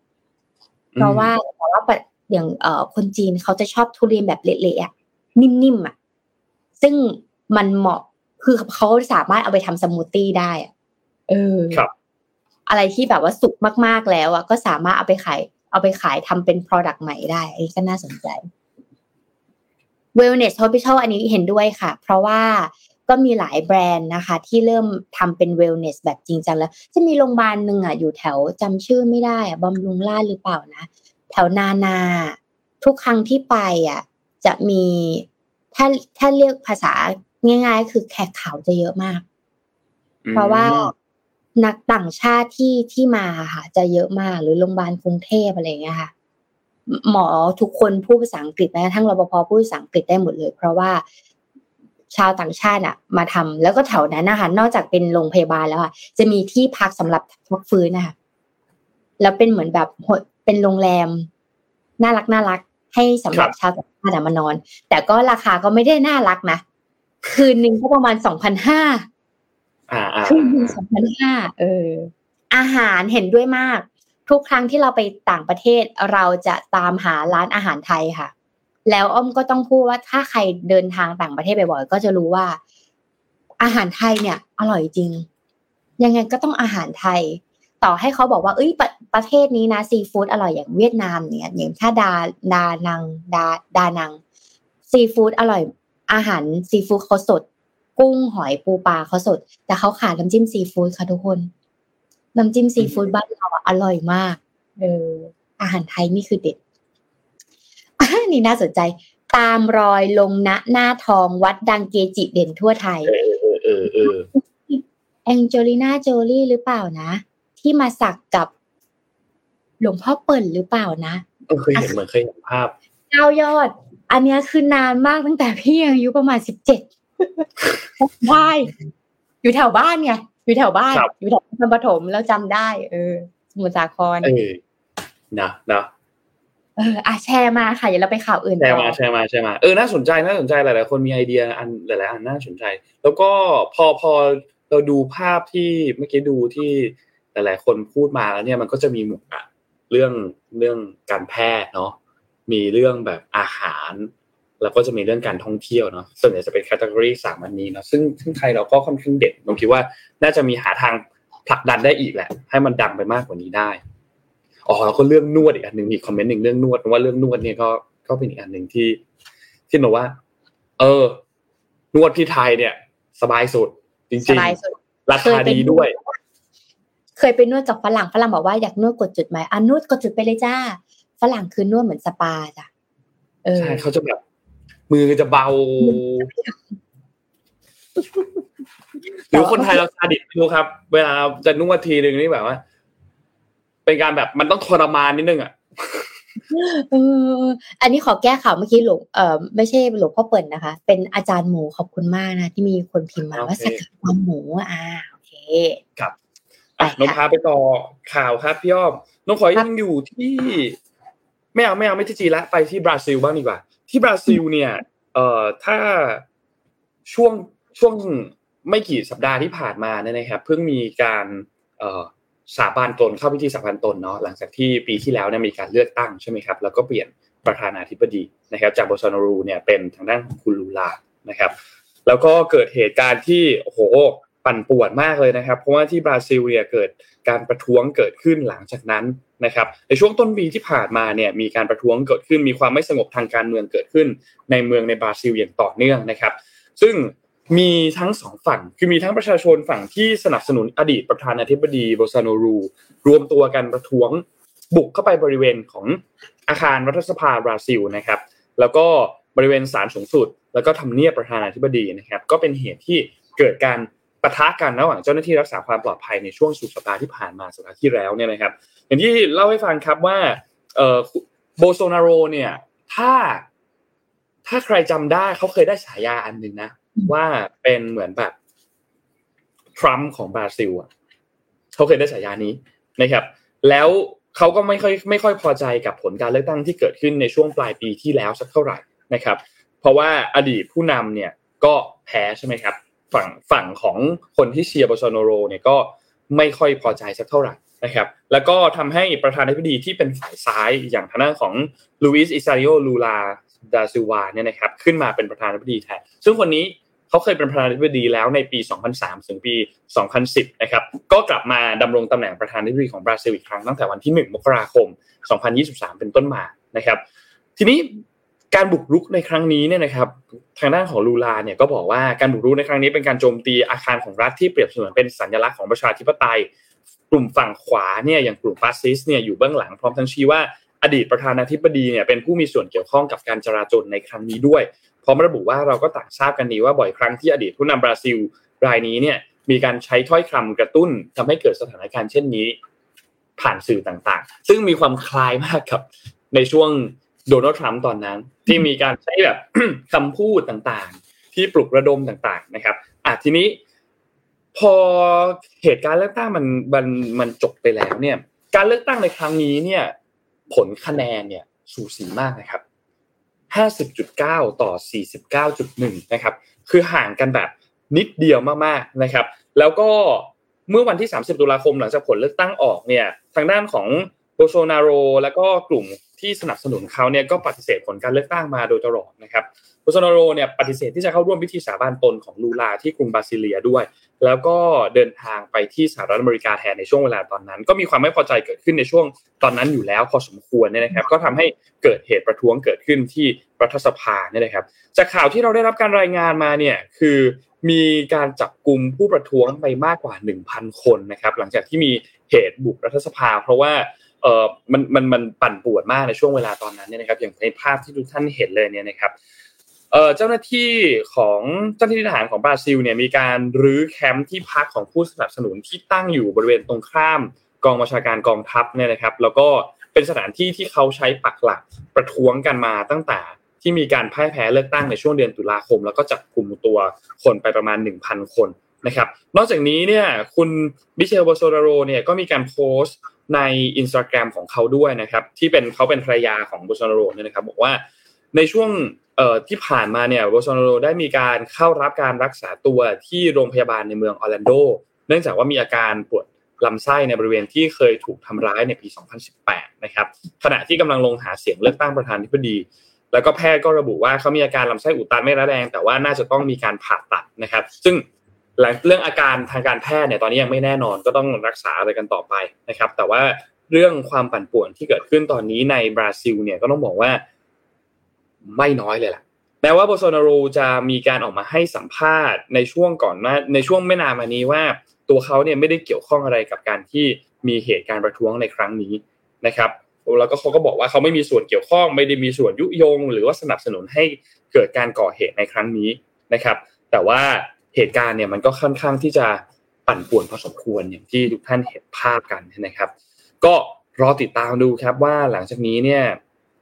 เพราะว่าแต่ว่าประ อย่างเอ่อคนจีนเขาจะชอบทุเรียนแบบเละๆอะนิ่มๆอะซึ่งมันเหมาะคือเขาสามารถเอาไปทำสมูทตี้ได้อะเออครับ อะไรที่แบบว่าสุกมากๆแล้วอะก็สามารถเอาไปขาย เอาไปขายทำเป็น product ใหม่ได้อันนี้ก็น่าสนใจ wellness hospital อันนี้เห็นด้วยค่ะ เพราะว่าก็มีหลายแบรนด์นะคะ ที่เริ่มทำเป็น wellness แบบจริงจังแล้ว จะมีโรงพยาบาลหนึ่งอะอยู่แถวจำชื่อไม่ได้อะบำรุงราชหรือเปล่านะ แถวนานา ทุกครั้งที่ไปอะ จะมีถ้าถ้าเรียกภาษาง่าย ๆ คือแขกขาวจะเยอะมาก เพราะว่านักต่างชาติที่ที่มาค่ะ จะเยอะมากหรือโรงพยาบาลกรุงเทพอะไรอย่างเงี้ยค่ะ หมอทุกคนพูดภาษาอังกฤษแม้กระทั่งรปภพูดภาษาอังกฤษได้หมดเลย เพราะว่าชาวต่างชาติอะ มาทำแล้วก็แถวนั้นนะคะนอกจากเป็นโรงพยาบาลแล้วค่ะจะมีที่พักสำหรับพักฟื้นนะคะแล้วเป็นเหมือนแบบ เป็นโรงแรม น่ารักน่ารัก ให้สำหรับชาวต่างชาติมานอน แต่ก็ราคาก็ไม่ได้น่ารักนะคืนหนึ่งก็ประมาณสองพันห้าอ่าอ่าคืนหนึ่งสองพันห้าเออ อาหารเห็นด้วยมาก ทุกครั้งที่เราไปต่างประเทศเราจะตามหาร้านอาหารไทยค่ะ แล้วอ้อมก็ต้องพูดว่าถ้าใครเดินทางต่างประเทศบ่อยๆก็จะรู้ว่า อาหารไทยเนี่ย อร่อยจริง ยังไงก็ต้องอาหารไทย ต่อให้เขาบอกว่า เอ้ย ประประเทศนี้นะซีฟู้ดอร่อยอย่างเวียดนามเนี่ยอย่างถ้าดาดานังดาดานังซีฟู้ดอร่อยอาหารซีฟู้ดเขาสด กุ้งหอยปูปลาเขาสด แต่เขาขาดน้ำจิ้มซีฟู้ดค่ะทุกคนน้ำจิ้มซีฟู้ดบ้านเราอะอร่อยมากเอออาหารไทยนี่คือเด็ดอะนี่น่าสนใจ ตามรอยลงณหน้าทองวัดดังเกจิเด่นทั่วไทย เออเออเออเออแองเจลิน่าโจลี่หรือเปล่านะ ที่มาสักกับ หลวงพ่อเปิ่นหรือเปล่านะเออเคยเห็นเหมือนเคยเห็นภาพเก้ายอด อันเนี้ยคือนานมากตั้งแต่พี่ยังอายุประมาณสิบเจ็ดได้อยู่แถวบ้านไงอยู่แถวบ้านครับอยู่แถวนครปฐมแล้วจำได้ เออ สมุทรสาครเออนะนะเอออะแชร์มาค่ะเดี๋ยวเราไปข่าวอื่นแชร์ต่อมาแชร์มาแชร์มาเออน่าสนใจน่าสนใจหลายๆคนมีไอเดียอันหลายๆอันน่าสนใจ แล้วก็พอพอเราดูภาพที่เมื่อกี้ดูที่หลาย ๆ คนพูดมาแล้วเนี่ยมันก็จะมีหมวกอะ เรื่องเรื่องการแพทย์เนาะมีเรื่องแบบอาหาร แล้วก็จะมีเรื่องการท่องเที่ยวเนาะส่วนใหญ่จะเป็นแคตตากรีสามอันนี้เนาะซึ่งซึ่งไทยเราก็ค่อนข้างเด็ดผมคิดว่าน่าจะมีหาทางผลักดันได้อีกแหละ ให้มันดังไปมากกว่านี้ได้อ๋อแล้วก็เรื่องนวดอีกอันหนึ่งมีคอมเมนต์หนึ่งเรื่องนวดว่าเรื่องนวดเนี่ยก็ก็เป็นอีกอันหนึ่งที่ที่บอกว่า เออ นวดที่ไทยเนี่ย สบายสุดจสริงบายสุดๆราคาดีด้วย เคยไปนวดกับฝรั่งฝรั่งบอกว่าอยากนวดกดจุดไหมอะนวดกดจุดไปเลยจ้าฝรั่งคือนวดเหมือนสปาจ้ะเออใช่เขาจะแบบมือจะเบาหรือคนไทยเราซาดิสไม่รู้ครับ เวลาจะนวดทีหนึ่งนี่แบบว่า เป็นการแบบมันต้องทรมานนิดนึงอะเอออันนี้ขอแก้ข่าวเมื่อกี้หลวงเอ่อไม่ใช่หลวงพ่อเปิ่นนะคะ เป็นอาจารย์หมูขอบคุณมากนะ ที่มีคนพิมพ์มาโอเคว่าสกัดความหมูอ่าโอเคอะไปค่ะน้องพาไปต่อข่าวครับพี่อ้อมน้องขอยังอยู่ที่ไม่เอาไม่เอาไม่ที่จีนละไปที่บราซิลบ้างดีกว่า ที่บราซิลเนี่ย เอ่อถ้าช่วงช่วงไม่กี่สัปดาห์ที่ผ่านมาเนี่ยนะครับ เพิ่งมีการเอ่อสาบานตนเข้าพิธีสาบานตนเนาะหลังจากที่ปีที่แล้วเนี่ยมีการเลือกตั้งใช่ไหมครับ แล้วก็เปลี่ยนประธานาธิบดีนะครับ จากโบซานารูเนี่ยเป็นทางด้านของคุณลูลานะครับ แล้วก็เกิดเหตุการณ์ที่โอ้โห ปั่นป่วนมากเลยนะครับ เพราะว่าที่บราซิลเนี่ยเกิดการประท้วงเกิดขึ้นหลังจากนั้นนะครับ ในช่วงต้นปีที่ผ่านมาเนี่ยมีการประท้วงเกิดขึ้น มีความไม่สงบทางการเมืองเกิดขึ้น ในเมืองในบราซิลอย่างต่อเนื่องนะครับ ซึ่งมีทั้งสองฝั่ง คือมีทั้งประชาชนฝั่งที่สนับสนุนอดีตประธานาธิบดีโบซานรู รวมตัวกันประท้วงบุกเข้าไปบริเวณของอาคารรัฐสภาบราซิลนะครับ แล้วก็บริเวณศาลสูงสุด แล้วก็ทำเนียบประธานาธิบดีนะครับ ก็เป็นเหตุที่เกิดการ ปะทะกันระหว่างเจ้าหน้าที่รักษาความปลอดภัยในช่วงสุดสัปดาห์ที่ผ่านมาสัปดาห์ที่แล้วเนี่ยนะครับ อย่างที่เล่าให้ฟังครับว่าโบโซนาโรเนี่ย ถ้าถ้าใครจำได้เขาเคยได้ฉายาอันหนึ่งนะ ว่าเป็นเหมือนแบบทรัมป์ของบราซิลอะเขาเคยได้ฉายานี้นะครับ แล้วเขาก็ไม่ค่อยไม่ค่อยพอใจกับผลการเลือกตั้งที่เกิดขึ้นในช่วงปลายปีที่แล้วสักเท่าไหร่นะครับ เพราะว่าอดีตผู้นำเนี่ยก็แพ้ใช่ไหมครับ ฝั่งฝั่งของคนที่เชียร์โบโนโรเนี่ยก็ไม่ค่อยพอใจสักเท่าไหร่นะครับ แล้วก็ทำให้ประธานาธิบดีที่เป็นฝ่ายซ้ายอย่างทางด้านของลูอิซ อินาซิโอลูลาดาซิลวาเนี่ยนะครับขึ้นมาเป็นประธานาธิบดีแทนซึ่งคนนี้เขาเคยเป็นประธานาธิบดีแล้วในปี 2003 ถึงปี 2010 นะครับ ก็กลับมาดำรงตำแหน่งประธานาธิบดีของบราซิลอีกครั้งตั้งแต่วันที่ 1 มกราคม 2023 เป็นต้นมานะครับ ทีนี้ การบุกรุกในครั้งนี้เนี่ยนะครับทางด้านของลูลาเนี่ยก็บอกว่าการบุกรุกในครั้งนี้เป็นการโจมตีอาคารของรัฐที่เปรียบเสมือนเป็นสัญลักษณ์ของประชาธิปไตย กลุ่มฝั่งขวาเนี่ยอย่างกลุ่มฟาสซิสเนี่ยอยู่เบื้องหลังพร้อมทั้งชี้ว่าอดีตประธานาธิบดีเนี่ยเป็นผู้มีส่วนเกี่ยวข้องกับการจราจรในครั้งนี้ด้วยพร้อมระบุว่าเราก็ต่างทราบกันดีว่าบ่อยครั้งที่อดีตผู้นำบราซิลรายนี้เนี่ยมีการใช้ถ้อยคำกระตุ้นทำให้เกิดสถานการณ์เช่นนี้ ผ่านสื่อต่างๆ ซึ่งมีความคล้ายมากกับในช่วง โดนัลด์ทรัมป์ตอนนั้น ที่มีการใช้แบบคำพูดต่างๆ ที่ปลุกระดมต่างๆนะครับอะทีนี้ พอเหตุการณ์เลือกตั้งมันมันมันจบไปแล้วเนี่ย การเลือกตั้งในครั้งนี้เนี่ย ผลคะแนนเนี่ยสูสีมากนะครับ50.9 ต่อ 49.1 นะครับ คือห่างกันแบบนิดเดียวมากๆนะครับ แล้วก็เมื่อวันที่ 30 ตุลาคมหลังจากผลเลือกตั้งออกเนี่ย ทางด้านของโบโซนาโร แล้วก็กลุ่ม ที่สนับสนุนเขาเนี่ยก็ปฏิเสธผลการเลือกตั้งมาโดยตลอดนะครับโบโซนาโรเนี่ยปฏิเสธที่จะเข้าร่วมพิธีสาบานตนของลูลาที่กรุงบาซิเลียด้วย แล้วก็เดินทางไปที่สหรัฐอเมริกาแทนในช่วงเวลาตอนนั้น ก็มีความไม่พอใจเกิดขึ้นในช่วงตอนนั้นอยู่แล้วพอสมควรเนี่ยนะครับ ก็ทำให้เกิดเหตุประท้วงเกิดขึ้นที่รัฐสภาเนี่ยนะครับ จากข่าวที่เราได้รับการรายงานมาเนี่ยคือมีการจับกลุ่มผู้ประท้วงไปมากกว่า 1,000 คนนะครับ หลังจากที่มีเหตุบุกรัฐสภา เพราะว่า เออมันมันมันปั่นป่วนมากในช่วงเวลาตอนนั้นเนี่ยนะครับ อย่างในภาพที่ทุกท่านเห็นเลยเนี่ยนะครับเจ้าหน้าที่ของเจ้าหน้าที่ทหารของบราซิลเนี่ยมีการรื้อแคมป์ที่พักของผู้สนับสนุนที่ตั้งอยู่บริเวณตรงข้ามกองบัญชาการกองทัพเนี่ยนะครับ แล้วก็เป็นสถานที่ที่เขาใช้ปักหลักประท้วงกันมาตั้งแต่ที่มีการพ่ายแพ้เลือกตั้งในช่วงเดือนตุลาคม แล้วก็จับกลุ่มตัวคนไปประมาณ 1,000 คนนะครับ นอกจากนี้เนี่ยคุณมิเชลโบลโซนาโรเนี่ยก็มีการโพสต์ ในอินสตาแกรมของเขาด้วยนะครับที่เป็นเขาเป็นภรรยาของโบลโซนาโรเนี่ยนะครับบอกว่าในช่วงที่ผ่านมาเนี่ยโบโซนาโรได้มีการเข้ารับการรักษาตัวที่โรงพยาบาลในเมืองออร์แลนโด เนื่องจากว่ามีอาการปวดลำไส้ในบริเวณที่เคยถูกทำร้ายในปี 2018 นะครับขณะที่กำลังลงหาเสียงเลือกตั้งประธานธิบดี แล้วก็แพทย์ก็ระบุว่าเขามีอาการลำไส้อุดตันไม่ร้ายแรง แต่ว่าน่าจะต้องมีการผ่าตัดนะครับ ซึ่ง เรื่องอาการทางการแพทย์เนี่ยตอนนี้ยังไม่แน่นอนก็ต้องรักษาอะไรกันต่อไปนะครับ แต่ว่าเรื่องความปั่นป่วนที่เกิดขึ้นตอนนี้ในบราซิลเนี่ยก็ต้องบอกว่าไม่น้อยเลยล่ะแม้ว่าโบโซนารูจะมีการออกมาให้สัมภาษณ์ในช่วงก่อนหน้าในช่วงไม่นานมานี้ว่า ตัวเขาเนี่ยไม่ได้เกี่ยวข้องอะไรกับการที่มีเหตุการณ์ประท้วงในครั้งนี้นะครับแล้วก็เขาก็บอกว่าเขาไม่มีส่วนเกี่ยวข้อง ไม่ได้มีส่วนยุยง หรือว่าสนับสนุนให้เกิดการก่อเหตุในครั้งนี้นะครับ แต่ว่า เหตุการณ์เนี่ยมันก็ค่อนข้างที่จะปั่นป่วนพอสมควรอย่างที่ทุกท่านเห็นภาพกันนะครับ ก็รอติดตามดูครับว่าหลังจากนี้เนี่ย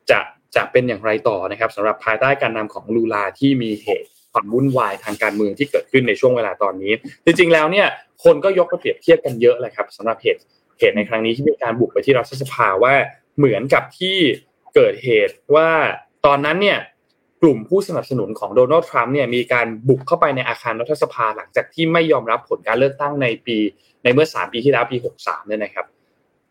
จะจะเป็นอย่างไรต่อนะครับสำหรับภายใต้การนำของลูลาที่มีเหตุความวุ่นวายทางการเมืองที่เกิดขึ้นในช่วงเวลาตอนนี้ จริงๆแล้วเนี่ยคนก็ยกมาเปรียบเทียบกันเยอะเลยครับสำหรับเหตุเหตุในครั้งนี้ที่มีการบุกไปที่รัฐสภาว่าเหมือนกับที่เกิดเหตุว่าตอนนั้นเนี่ย กลุ่มผู้สนับสนุนของโดนัลด์ทรัมป์เนี่ยมีการบุกเข้าไปในอาคารรัฐสภาหลังจากที่ไม่ยอมรับผลการเลือกตั้งในปีในเมื่อ 3 ปีที่แล้วปี 63เนี่ยนะครับ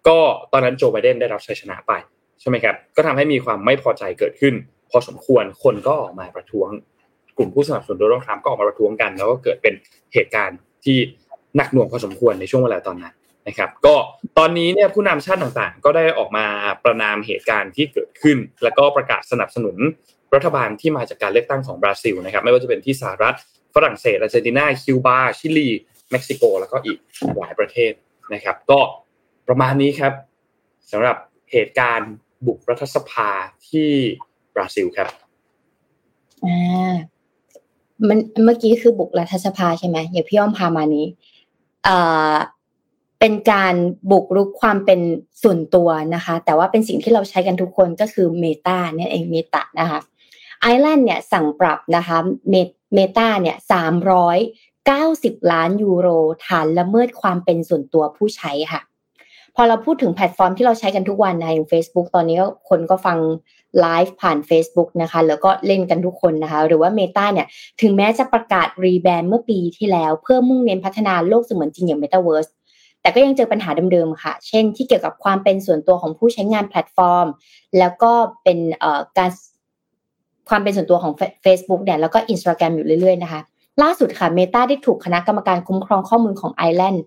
ก็ตอนนั้นโจไบเดนได้รับชัยชนะไปใช่ไหมครับก็ทำให้มีความไม่พอใจเกิดขึ้น พอสมควรคนก็ออกมาประท้วง กลุ่มผู้สนับสนุนโดนัลด์ทรัมป์ก็ออกมาประท้วงกัน แล้วก็เกิดเป็นเหตุการณ์ที่หนักหน่วงพอสมควรในช่วงเวลาตอนนั้นนะครับ ก็ตอนนี้เนี่ยผู้นำชาติต่างๆ ก็ได้ออกมาประนามเหตุการณ์ที่เกิดขึ้น แล้วก็ประกาศสนับสนุน รัฐบาลที่มาจากการเลือกตั้งของบราซิลนะครับไม่ว่าจะเป็นที่สหรัฐฝรั่งเศสอาร์เจนตินาคิวบาชิลีเม็กซิโก แล้วก็อีกหลายประเทศนะครับ ก็ประมาณนี้ครับสำหรับเหตุการณ์บุกรัฐสภาที่บราซิลครับอ่ามันเมื่อกี้คือบุกรัฐสภาใช่ไหมอย่าพี่อ้อมพามานี้เอ่าเป็นการบุกรุกความเป็นส่วนตัวนะคะ แต่ว่าเป็นสิ่งที่เราใช้กันทุกคนก็คือ Meta เนี่ยเอง Meta นะคะ ไอร์แลนด์เนี่ยสั่งปรับนะคะ Meta เนี่ยสามร้อยเก้าสิบล้านยูโรฐานละเมิดความเป็นส่วนตัวผู้ใช้ค่ะพอเราพูดถึงแพลตฟอร์มที่เราใช้กันทุกวันนะอย่าง Facebook ตอนนี้ก็คนก็ฟังไลฟ์ผ่าน Facebook นะคะ แล้วก็เล่นกันทุกคนนะคะ หรือว่า Meta เนี่ย ถึงแม้จะประกาศรีแบรนด์เมื่อปีที่แล้ว เพื่อมุ่งเน้นพัฒนาโลกเสมือนจริงอย่าง Metaverse แต่ก็ยังเจอปัญหาเดิมๆค่ะ เช่นที่เกี่ยวกับความเป็นส่วนตัวของผู้ใช้งานแพลตฟอร์ม แล้วก็เป็นการ ความเป็นส่วนตัวของ Facebook เนี่ยแล้วก็ Instagram อยู่เรื่อยๆนะคะล่าสุดค่ะ Meta ได้ถูกคณะกรรมการคุ้มครองข้อมูลของ Ireland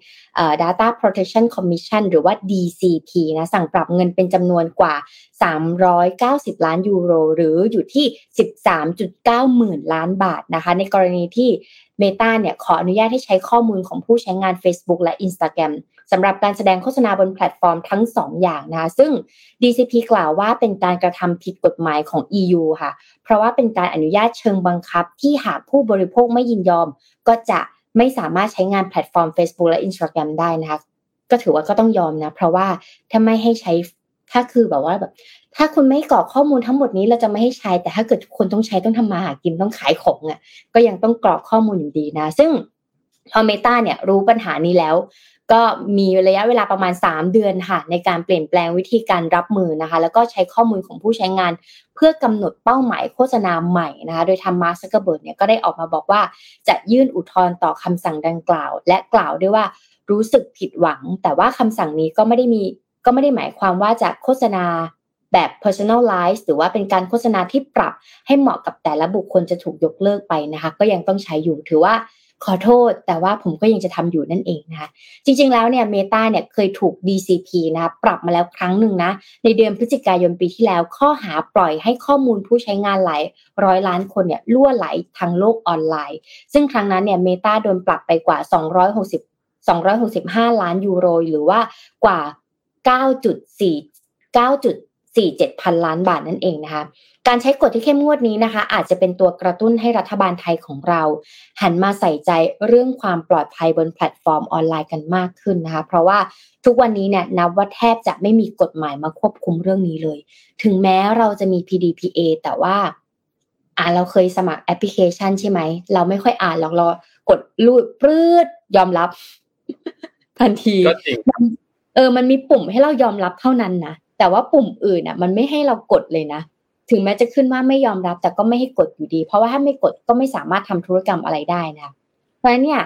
Data Protection Commission หรือว่า DCP นะสั่งปรับเงินเป็นจำนวนกว่า 390 ล้านยูโร หรืออยู่ที่ 13.9 หมื่นล้านบาทนะคะ ในกรณีที่ Meta เนี่ยขออนุญาตให้ใช้ข้อมูลของผู้ใช้งาน Facebook และ Instagram สำหรับการแสดงโฆษณาบนแพลตฟอร์มทั้ง 2 อย่างนะคะซึ่ง DCP กล่าวว่าเป็นการกระทำผิดกฎหมายของ EU ค่ะ เพราะว่าเป็นการอนุญาตเชิงบังคับ ที่หากผู้บริโภคไม่ยินยอม ก็จะไม่สามารถใช้งานแพลตฟอร์ม Facebook และ Instagram ได้นะคะก็ถือว่าก็ต้องยอมนะ เพราะว่าถ้าไม่ให้ใช้ถ้าคือแบบว่าแบบถ้าคุณไม่กรอกข้อมูลทั้งหมดนี้เราจะไม่ให้ใช้ แต่ถ้าเกิดคนต้องใช้ต้องทำมาหากินต้องขายของอะก็ยังต้องกรอกข้อมูลอยู่ดีนะ ซึ่งพอ Meta เนี่ยรู้ปัญหานี้แล้ว ก็มีระยะเวลาประมาณ 3 เดือนค่ะในการเปลี่ยนแปลงวิธีการรับมือนะคะ แล้วก็ใช้ข้อมูลของผู้ใช้งาน เพื่อกำหนดเป้าหมายโฆษณาใหม่นะคะโดยทาง Mark Zuckerberg เนี่ยก็ได้ออกมาบอกว่าจะยื่นอุทธรณ์ต่อคำสั่งดังกล่าว และกล่าวด้วยว่ารู้สึกผิดหวัง แต่ว่าคำสั่งนี้ก็ไม่ได้มีก็ไม่ได้หมายความว่าจะโฆษณาแบบ personalize หรือว่าเป็นการโฆษณาที่ปรับให้เหมาะกับแต่ละบุคคลจะถูกยกเลิกไปนะคะ ก็ยังต้องใช้อยู่ถือว่า ขอโทษแต่ว่าผมก็ยังจะทำอยู่นั่นเองนะคะจริงๆแล้วเนี่ยเมตาเนี่ยเคยถูก DCP นะปรับมาแล้วครั้งหนึ่งนะในเดือนพฤศจิกายนปีที่แล้ว ข้อหาปล่อยให้ข้อมูลผู้ใช้งานหลายร้อยล้านคนเนี่ยล่วไหลทางโลกออนไลน์ ซึ่งครั้งนั้นเนี่ยเมตาโดนปรับไปกว่า 260 265 ล้านยูโร หรือว่ากว่า 9.4 9.47พันล้านบาทนั่นเองนะคะ การใช้กฎที่เข้มงวดนี้นะคะ อาจจะเป็นตัวกระตุ้นให้รัฐบาลไทยของเรา หันมาใส่ใจเรื่องความปลอดภัยบนแพลตฟอร์มออนไลน์กันมากขึ้นนะคะ เพราะว่าทุกวันนี้เนี่ยนับว่าแทบจะไม่มีกฎหมายมาควบคุมเรื่องนี้เลย ถึงแม้เราจะมี PDPA แต่ว่าอ่าเราเคยสมัครแอปพลิเคชันใช่ไหม เราไม่ค่อยอ่านหรอกเรากดลูดปลื้ดยอมรับทันทีก็จริงเออ มันมีปุ่มให้เรายอมรับเท่านั้นนะ แต่ว่าปุ่มอื่นอะ มันไม่ให้เรากดเลยนะ ถึงแม้จะขึ้นว่าไม่ยอมรับ แต่ก็ไม่ให้กดอยู่ดี เพราะว่าถ้าไม่กดก็ไม่สามารถทำธุรกรรมอะไรได้นะเพราะฉะนั้นเนี่ย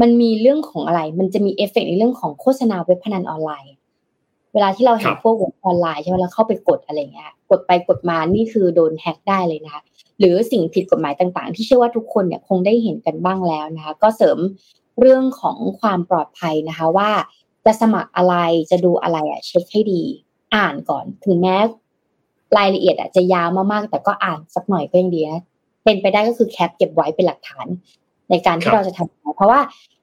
มันมีเรื่องของอะไร มันจะมีเอฟเฟกในเรื่องของโฆษณาเว็บพนันออนไลน์ เวลาที่เราเห็นพวกเว็บออนไลน์ใช่ไหมเราเข้าไปกดอะไรเงี้ย กดไปกดมา นี่คือโดนแฮ็กได้เลยนะคะ หรือสิ่งผิดกฎหมายต่างๆ ที่เชื่อว่าทุกคนเนี่ยคงได้เห็นกันบ้างแล้วนะคะ ก็เสริมเรื่องของความปลอดภัยนะคะว่าจะสมัครอะไรจะดูอะไรอะเช็คให้ดี อ่านก่อน ถึงแม้รายละเอียดอาจจะยาวมากๆ แต่ก็อ่านสักหน่อยก็ยังดีนะเป็นไปได้ก็คือแคปเก็บไว้เป็นหลักฐาน ในการที่เราจะทำเพราะว่า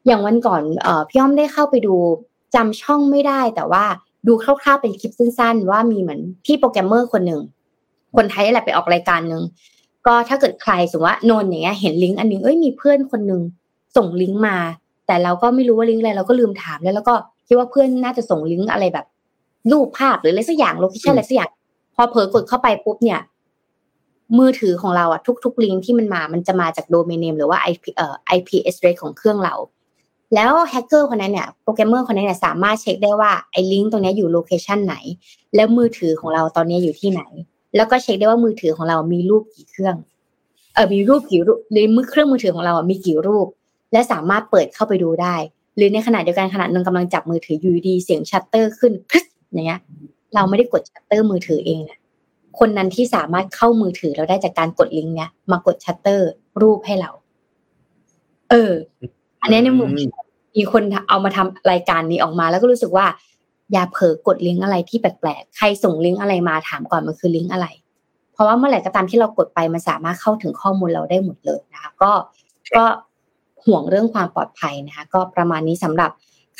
อย่างวันก่อนเอพี่อ้อมได้เข้าไปดูจำช่องไม่ได้ แต่ว่าดูคร่าวๆเป็นคลิปสั้นๆ ว่ามีเหมือนพี่โปรแกรมเมอร์คนหนึ่งคนไทยแหละไปออกรายการหนึ่งก็ถ้าเกิดใครสมมติว่านนอย่างเงี้ยเห็นลิงก์อันนึงเอ้ยมีเพื่อนคนหนึ่งส่งลิงก์มา แต่เราก็ไม่รู้ว่าลิงก์อะไรเราก็ลืมถามแล้วแล้วก็คิดว่าเพื่อนน่าจะส่งลิงก์อะไรแบบ รูปภาพหรืออะไรสักอย่าง location อะไรสักอย่างพอเผลอกดเข้าไปปุ๊บเนี่ย มือถือของเราอะทุกๆลิงก์ที่มันมามันจะมาจาก domain name หรือว่า IP เอ่อ IP address ของเครื่องเรา แล้วแฮกเกอร์คนนั้นเนี่ยโปรแกรมเมอร์คนนั้นเนี่ยสามารถเช็คได้ว่าไอ้ลิงก์ตรงนี้อยู่ location ไหน แล้วมือถือของเราตอนนี้อยู่ที่ไหน แล้วก็เช็คได้ว่ามือถือของเรามีรูปกี่เครื่องเออมีรูปกี่รูปหรือมือเครื่องมือถือของเราอะมีกี่รูป และสามารถเปิดเข้าไปดูได้ หรือในขณะเดียวกันขณะนึงกำลังจับมือถืออยู่ดีๆ เสียงชัตเตอร์ขึ้นคลิก อย่างเงี้ย เราไม่ได้กดชัตเตอร์มือถือเองนะคนนั้นที่สามารถเข้ามือถือเราได้จากการกดลิงก์เนี้ยมากดชัตเตอร์รูปให้เรา เออ อันนี้ในมุมมีคนเอามาทำรายการนี้ออกมา แล้วก็รู้สึกว่า อย่าเผลอกดลิงก์อะไรที่แปลกๆใครส่งลิงก์อะไรมาถามก่อนมันคือลิงก์อะไร เพราะว่าเมื่อไหร่ก็ตามที่เรากดไปมันสามารถเข้าถึงข้อมูลเราได้หมดเลยนะคะ ก็ก็ห่วงเรื่องความปลอดภัยนะคะ ก็ประมาณนี้สำหรับ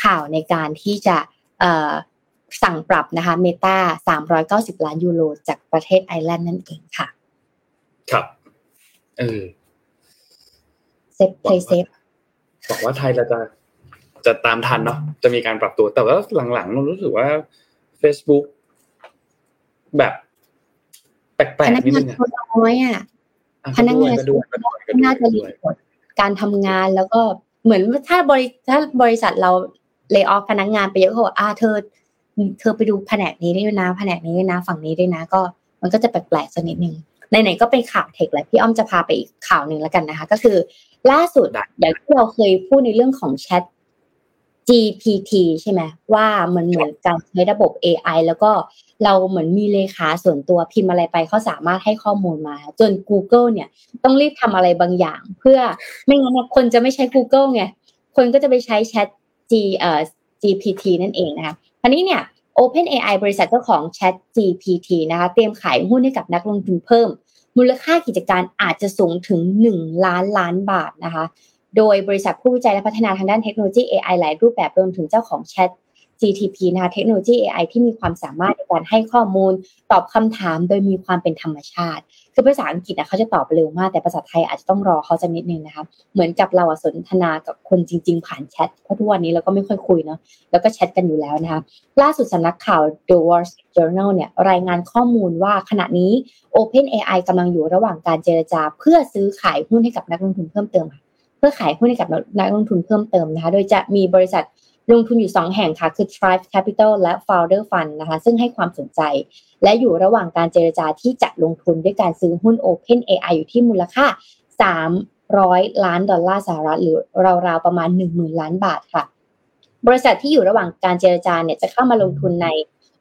ข่าวในการที่จะเอ่อ สั่งปรับนะคะ Meta สามร้อยเก้าสิบล้านยูโรจากประเทศไอร์แลนด์นั่นเองค่ะ ครับ เออเซฟไทยเซฟบอกว่าไทยเราจะจะตามทันเนาะจะมีการปรับตัว แต่ว่าหลังๆเรารู้สึกว่า Facebook แบบแปลกๆนิดนึงอะน้อยอะพนักงานน่าจะ report การทำงานแล้วก็เหมือนถ้าบริถ้าบริษัทเรา lay off พนักงานไปเยอะเขาบอกอ่าเธอ เธอไปดูแผนกนี้ด้วยนะ แผนกนี้ด้วยนะ ฝั่งนี้ด้วยนะ ก็มันก็จะแปลกๆสักนิดนึงไหนๆก็เป็นข่าว tech แหละพี่อ้อมจะพาไปอีกข่าวหนึ่งแล้วกันนะคะ ก็คือ ล่าสุดอย่างที่เราเคยพูดในเรื่องของแชท GPT ใช่ไหมว่ามันเหมือนการใช้ระบบ AI แล้วก็เราเหมือนมีเลขาส่วนตัวพิมพ์อะไรไปเขาสามารถให้ข้อมูลมา จน Google เนี่ยต้องรีบทำอะไรบางอย่าง เพื่อไม่งั้นคนจะไม่ใช้ Google ไงคนก็จะไปใช้ Chat G เอ่อ GPT นั่นเองนะคะ ทีนี้เนี่ย OpenAI บริษัทเจ้าของ Chat GPT นะคะเตรียมขายหุ้นให้กับนักลงทุนเพิ่ม มูลค่ากิจการอาจจะสูงถึง 1 ล้านล้านบาทนะคะ โดยบริษัทผู้วิจัยและพัฒนาทางด้านเทคโนโลยี AI หลายรูปแบบรวมถึงเจ้าของ Chat GTP นะคะเทคโนโลยี AI ที่มีความสามารถในการให้ข้อมูล ตอบคำถามโดยมีความเป็นธรรมชาติ คือภาษาอังกฤษนะเขาจะตอบเร็วมากแต่ภาษาไทยอาจจะต้องรอเขาจะนิดนึงนะคะเหมือนกับเราสนทนากับคนจริง ๆ ผ่านแชทเพราะทุกวันนี้เราก็ไม่ค่อยคุยเนาะแล้วก็แชทกันอยู่แล้วนะคะล่าสุดสำนักข่าว The Wall Street Journal เนี่ยรายงานข้อมูลว่าขณะนี้ OpenAI กำลังอยู่ระหว่างการเจรจา เพื่อซื้อขายหุ้นให้กับนักลงทุนเพิ่มเติมค่ะพื่อขายหุ้นให้กับนักลงทุนเพิ่มเติมนะคะ โดยจะมีบริษัท ลงทุนอยู่ 2 แห่งค่ะ คือ Thrive Capital และ Founder Fund นะคะ ซึ่งให้ความสนใจ และอยู่ระหว่างการเจรจาที่จะลงทุนด้วยการซื้อหุ้น Open AI อยู่ที่มูลค่า 300 ล้านดอลลาร์สหรัฐหรือราวๆ ประมาณ 10,000 ล้านบาทค่ะ บริษัทที่อยู่ระหว่างการเจรจาเนี่ยจะเข้ามาลงทุนใน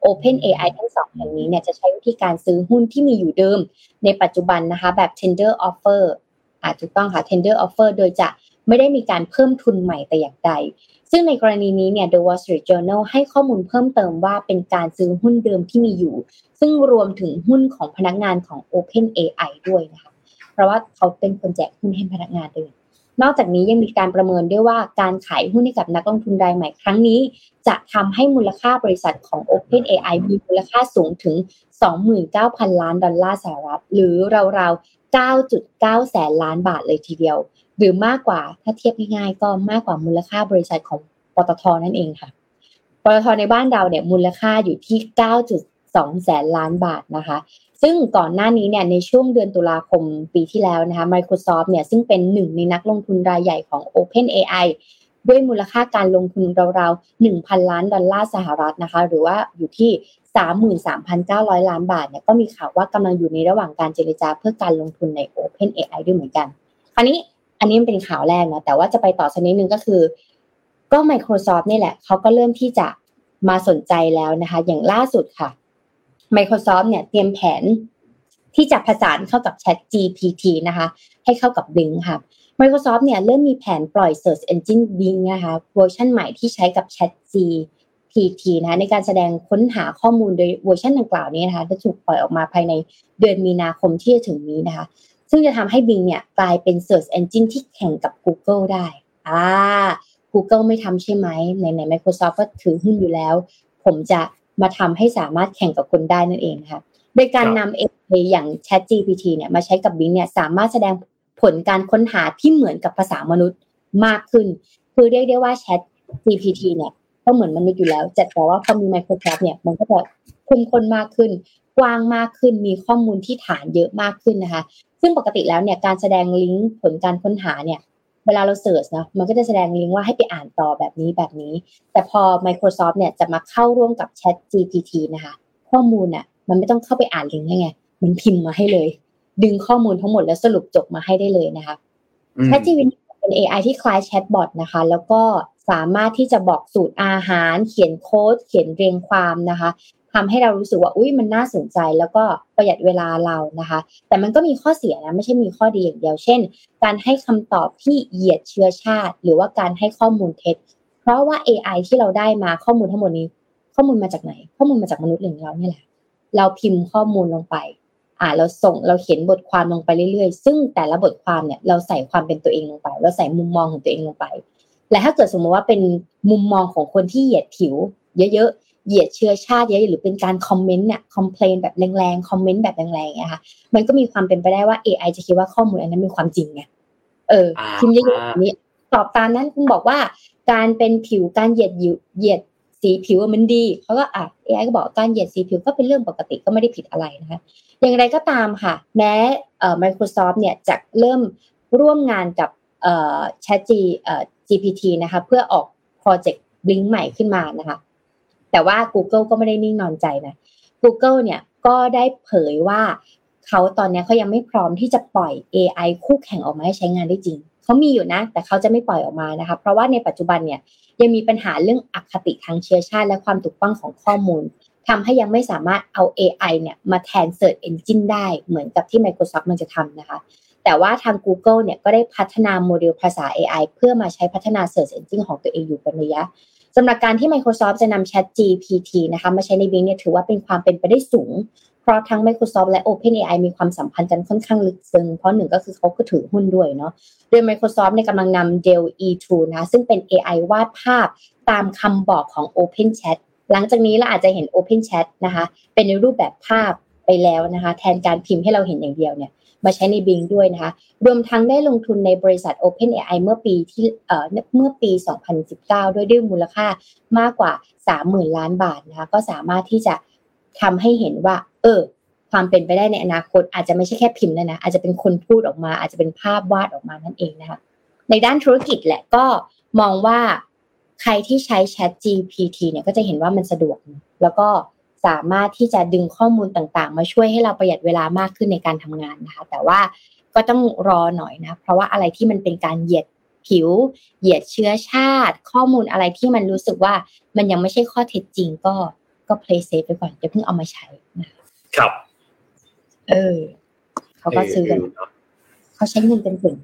Open AI ทั้งสองแห่งนี้เนี่ยจะใช้วิธีการซื้อหุ้นที่มีอยู่เดิม ในปัจจุบันนะคะแบบ tender offer อาจจะต้องค่ะ tender offer โดยจะไม่ได้มีการเพิ่มทุนใหม่แต่อย่างใด ซึ่งในกรณีนี้เนี่ย The Wall Street Journal ให้ข้อมูลเพิ่มเติมว่าเป็นการซื้อหุ้นเดิมที่มีอยู่ ซึ่งรวมถึงหุ้นของพนักงานของ Open AI ด้วยนะคะ เพราะว่าเขาเป็นคนแจกหุ้นให้พนักงานด้วยนอกจากนี้ยังมีการประเมินด้วยว่าการขายหุ้นให้กับนักลงทุนรายใหม่ครั้งนี้ จะทำให้มูลค่าบริษัทของ Open AI มีมูลค่าสูงถึง 29,000 ล้านดอลลาร์สหรัฐ หรือราว9.9 แสนล้านบาทเลยทีเดียว หรือมากกว่าถ้าเทียบง่ายๆ ก็มากกว่ามูลค่าบริษัทของปตทนั่นเองค่ะปตทในบ้านเราเนี่ยมูลค่าอยู่ที่ 9.2 แสนล้านบาทนะคะ ซึ่งก่อนหน้านี้เนี่ยในช่วงเดือนตุลาคมปีที่แล้วนะคะ Microsoft เนี่ยซึ่งเป็นหนึ่งในนักลงทุนรายใหญ่ของ OpenAI ด้วยมูลค่าการลงทุนราวๆ 1,000 ล้านดอลลาร์สหรัฐนะคะ หรือว่าอยู่ที่ 33,900 ล้านบาทเนี่ยก็มีข่าวว่ากำลังอยู่ในระหว่างการเจรจาเพื่อการลงทุนใน Open AI ด้วยเหมือนกัน คราวนี้ อันนี้มันเป็นข่าวแรกนะแต่ว่าจะไปต่อสักนิดนึงก็คือ ก็ Microsoft นี่แหละเขาก็เริ่มที่จะมาสนใจแล้วนะคะ อย่างล่าสุดค่ะ Microsoft เนี่ยเตรียมแผนที่จะผสานเข้ากับ Chat GPT นะคะ ให้เข้ากับ Bing ค่ะ Microsoft เนี่ยเริ่มมีแผนปล่อย Search Engine Bing นะคะเวอร์ชันใหม่ที่ใช้กับ ChatGPT นะคะในการแสดงค้นหาข้อมูลโดยเวอร์ชันดังกล่าวนี้นะคะจะถูกปล่อยออกมาภายในเดือนมีนาคมที่จะถึงนี้นะคะ ซึ่งจะทำให้ Bing เนี่ยกลายเป็น Search Engine ที่แข่งกับ Google ได้อ่า Google ไม่ทำใช่ไหมในใน Microsoft ก็ถือหุ้นอยู่แล้ว ผมจะมาทำให้สามารถแข่งกับคนได้นั่นเองนะคะโดยการนำ AI อย่าง Chat GPT เนี่ยมาใช้กับ Bing เนี่ยสามารถแสดงผลการค้นหาที่เหมือนกับภาษามนุษย์มากขึ้น คือเรียกได้ว่า Chat GPT เนี่ยก็เหมือนมนุษย์อยู่แล้วแต่ว่าพอมี Microsoft เนี่ยมันก็จะคุ้มคนมากขึ้น กว้างมากขึ้นมีข้อมูลที่ฐานเยอะมากขึ้นนะคะ ซึ่งปกติแล้วเนี่ยการแสดงลิงก์ผลการค้นหาเนี่ยเวลาเราเสิร์ชนะมันก็จะแสดงลิงก์ว่าให้ไปอ่านต่อแบบนี้แบบนี้ แต่พอ Microsoft เนี่ยจะมาเข้าร่วมกับ Chat GPT นะคะข้อมูลอะมันไม่ต้องเข้าไปอ่านลิงก์ไงมันพิมพ์มาให้เลย ดึงข้อมูลทั้งหมดแล้วสรุปจบมาให้ได้เลยนะคะ Chat GPT เป็น AI ที่คล้ายแชทบอทนะคะ แล้วก็สามารถที่จะบอกสูตรอาหาร เขียนโค้ด เขียนเรียงความนะคะ ทำให้เรารู้สึกว่าอุ้ยมันน่าสนใจแล้วก็ประหยัดเวลาเรานะคะ แต่มันก็มีข้อเสียนะไม่ใช่มีข้อดีอย่างเดียวเช่น การให้คำตอบที่เหยียดเชื้อชาติ หรือว่าการให้ข้อมูลเท็จ เพราะว่า AI ที่เราได้มาข้อมูลทั้งหมดนี้ ข้อมูลมาจากไหน ข้อมูลมาจากมนุษย์อย่างเราเนี่ยแหละเราพิมพ์ข้อมูลลงไปอ่าเราส่งเราเขียนบทความลงไปเรื่อยๆ ซึ่งแต่ละบทความเนี่ยเราใส่ความเป็นตัวเองลงไป เราใส่มุมมองของตัวเองลงไป และถ้าเกิดสมมติว่าเป็นมุมมองของคนที่เหยียดผิว เยอะๆ เหยียดเชื้อชาติเยอะหรือเป็นการคอมเมนต์เนี่ยคอมเพลนแบบแรงๆคอมเมนต์แบบแรงๆนะคะมันก็มีความเป็นไปได้ว่า AI จะคิดว่าข้อมูลอันนั้นเป็นความจริงไงเออพิมพ์เยอะๆนี้ตอบตามนั้นคุณบอกว่า การเป็นผิวการเหยียดเหยียดสีผิวมันดีเขาก็อะ AI ก็บอกการเหยียดสีผิวก็เป็นเรื่องปกติก็ไม่ได้ผิดอะไรนะคะอย่างไรก็ตามค่ะ แม้เอ่อ Microsoft เนี่ยจะเริ่มร่วมงานกับเอ่อ Chat G เอ่อ GPT นะคะเพื่อออกโปรเจกต์ลิงก์ใหม่ขึ้นมานะคะ แต่ว่า Google ก็ไม่ได้นิ่งนอนใจนะ Google เนี่ยก็ได้เผยว่าเขาตอนนี้เขายังไม่พร้อมที่จะปล่อย AI คู่แข่งออกมาให้ใช้งานได้จริง เขามีอยู่นะ แต่เขาจะไม่ปล่อยออกมานะคะ เพราะว่าในปัจจุบันเนี่ยยังมีปัญหาเรื่องอคติทางเชื้อชาติ และความถูกต้องของข้อมูลทำให้ยังไม่สามารถเอา AI เนี่ยมาแทน Search Engine ได้เหมือนกับที่ Microsoft มันจะทำนะคะ แต่ว่าทาง Google เนี่ยก็ได้พัฒนาโมเดลภาษา AI เพื่อมาใช้พัฒนา Search Engine ของตัวเองอยู่เป็นระยะ สำหรับการที่ Microsoft จะนำ Chat GPT นะคะมาใช้ใน Bing เนี่ยถือว่าเป็นความเป็นไปได้สูง เพราะทั้ง Microsoft และ OpenAI มีความสัมพันธ์กันค่อนข้างลึกซึ้งเพราะหนึ่งก็คือเขาก็ถือหุ้นด้วยเนาะโดย Microsoft เนี่ยกำลังนำ Dell E2 นะคะซึ่งเป็น AI วาดภาพตามคำบอกของ OpenChat หลังจากนี้เราอาจจะเห็น OpenChat นะคะเป็นในรูปแบบภาพไปแล้วนะคะ แทนการพิมพ์ให้เราเห็นอย่างเดียวเนี่ย มาใช้ใน Bing ด้วยนะคะรวมทั้งได้ลงทุนในบริษัท OpenAI เมื่อปีที่เอ่อเมื่อปี 2019 ด้วยด้วยมูลค่ามากกว่า 30,000 ล้านบาทนะคะก็สามารถที่จะทำให้เห็นว่า เออความเป็นไปได้ในอนาคตอาจจะไม่ใช่แค่พิมพ์แล้วนะอาจจะเป็นคนพูดออกมา อาจจะเป็นภาพวาดออกมานั่นเองนะคะในด้านธุรกิจแหละก็มองว่าใครที่ใช้ Chat GPT เนี่ยก็จะเห็นว่ามันสะดวก แล้วก็ สามารถที่จะดึงข้อมูลต่างๆ มาช่วยให้เราประหยัดเวลามากขึ้นในการทำงานนะคะ แต่ว่าก็ต้องรอหน่อยนะ เพราะว่าอะไรที่มันเป็นการเหยียดผิว เหยียดเชื้อชาติ ข้อมูลอะไรที่มันรู้สึกว่ามันยังไม่ใช่ข้อเท็จจริงก็ก็ play safe ไปก่อนอย่าเพิ่งเอามาใช้นะครับ เออ เขาก็ซื้อกันเนาะเขาใช้เงินเป็นถึง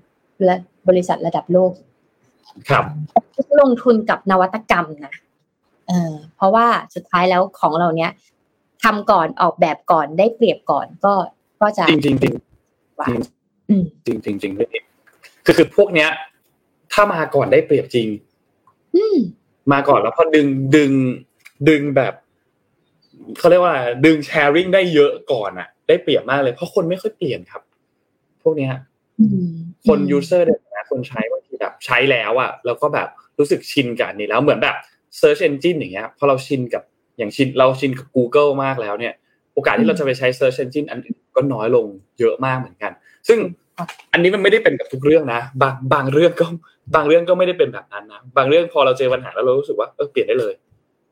และบริษัทระดับโลก ครับลงทุนกับนวัตกรรมนะ เออเพราะว่าสุดท้ายแล้วของเราเนี้ยทำก่อนออกแบบก่อนได้เปรียบก่อนก็ก็จะจริงจริงจริงว่าอืมจริงจริงจริงจริงคือคือพวกเนี้ย ถ้ามาก่อนได้เปรียบจริงอืมมาก่อนแล้วพอดึงดึงดึงแบบเขาเรียกว่า ดึงแชร์ริ่งได้เยอะก่อนอะได้เปรียบมากเลยเพราะคนไม่ค่อยเปลี่ยนครับ พวกเนี้ยอืมคนยูเซอร์เนี่ยนะคนใช้บางทีแบบใช้แล้วอะแล้วก็แบบรู้สึกชินกับอันนี้แล้วเหมือนแบบ Search Engine อย่างเงี้ยพอเราชินกับอย่างชินเราชินกับ Google มากแล้วเนี่ย โอกาสที่เราจะไปใช้ Search Engine อันอื่นก็น้อยลงเยอะมากเหมือนกัน ซึ่งอันนี้มันไม่ได้เป็นกับทุกเรื่องนะ บางบางเรื่องก็บางเรื่องก็ไม่ได้เป็นแบบนั้นนะบางเรื่องพอเราเจอปัญหาแล้วเรารู้สึกว่าเออเปลี่ยนได้เลย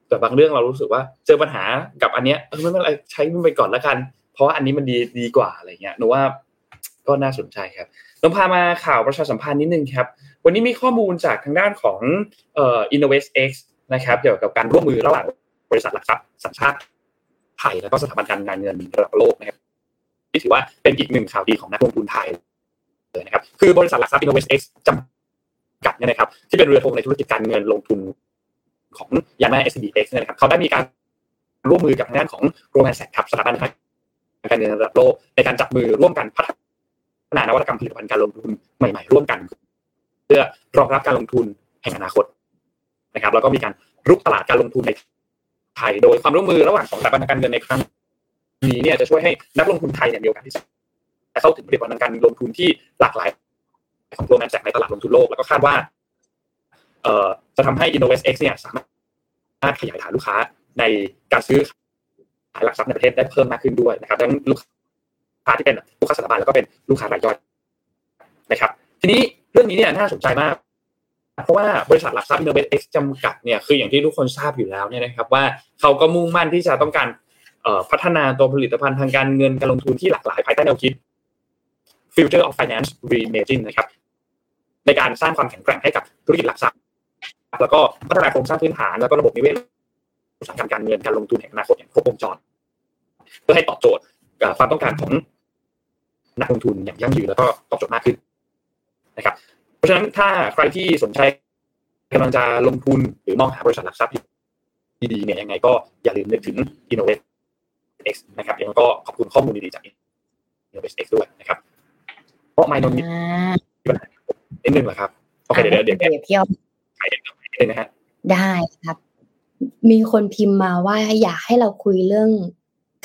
แต่บางเรื่องเรารู้สึกว่าเจอปัญหากับอันเนี้ยเออไม่เป็นไรใช้มันไปก่อนละกัน เพราะว่าอันนี้มันดีดีกว่าอะไรเงี้ยหนูว่าก็น่าสนใจครับเราพามาข่าวประชาสัมพันธ์นิดนึงครับ วันนี้มีข้อมูลจากทางด้านของเอ่อ InnovestX นะครับเกี่ยวกับการร่วมมือระหว่างบริษัทหลักทรัพย์สัญชาติไทยแล้วก็สถาบันการเงินระดับโลกนะครับที่ถือว่าเป็นอีกหนึ่งข่าวดีของนักลงทุนไทยเลยนะครับคือบริษัทหลักทรัพย์ InnovestX จำกัดเนี่ยนะครับที่เป็นเรือธงในธุรกิจการเงินลงทุนของยามา SBX เนี่ยนะครับเขาได้มีการร่วมมือกับทางด้านของ Goldman Sachs ครับสถาบันการเงินระดับโลกในการจับมือร่วมกันพัฒนานวัตกรรมผลิตภัณฑ์การลงทุนใหม่ ๆ ร่วมกัน เพื่อรองรับการลงทุนแห่งอนาคต นะครับแล้วก็มีการรุกตลาดการลงทุนในไทยโดยความร่วมมือระหว่างของสถาบันการเงินในครั้งนี้เนี่ยจะช่วยให้นักลงทุนไทยเนี่ยมีโอกาสที่จะเข้าถึงผลิตภัณฑ์การลงทุนที่หลากหลาย ของโรงงานจากในตลาดลงทุนโลก แล้วก็คาดว่าเอ่อจะทำให้ InnovestX เนี่ยสามารถขยายฐานลูกค้าในการซื้อขายหลักทรัพย์ในประเทศได้เพิ่มมากขึ้นด้วยนะครับทั้งลูกค้าที่เป็นลูกค้าสถาบันแล้วก็เป็นลูกค้ารายย่อยนะครับ ทีนี้เรื่องนี้เนี่ยน่าสนใจมาก เพราะว่าบริษัทหลักทรัพย์ InnovestX จำกัดเนี่ยคืออย่างที่ทุกคนทราบอยู่แล้วเนี่ยนะครับว่าเขาก็มุ่งมั่นที่จะต้องการพัฒนาตัวผลิตภัณฑ์ทางการเงินการลงทุนที่หลากหลายภายใต้แนวคิด Future of Finance Reimagine นะครับในการสร้างความแข็งแกร่งให้กับธุรกิจหลักทรัพย์ แล้วก็พัฒนาโครงสร้างพื้นฐานแล้วก็ระบบนิเวศอุตสาหกรรมการเงินการลงทุนแห่งอนาคตอย่างครบวงจร เพื่อให้ตอบโจทย์ความต้องการของนักลงทุนอย่างยั่งยืนแล้วก็ตอบโจทย์มากขึ้นนะครับ ราะฉะนั้นถ้าใครที่สนใจกำลังจะลงทุนหรือมองหาบริษัทหลักทรัพย์ดีๆเนี่ยยังไงก็อย่าลืมนึกถึง Innovate X นะครับยังไงก็ขอบคุณข้อมูลดีๆจาก Innovate X ด้วยนะครับ เพราะไมโนมีอ่านิดนึงเหรอครับโอเคเดี๋ยวเดี๋ยวเดี๋ยวเดี๋ยวพี่เอาใครนิดนึงนะฮะได้ครับ มีคนพิมพ์มาว่าอยากให้เราคุยเรื่อง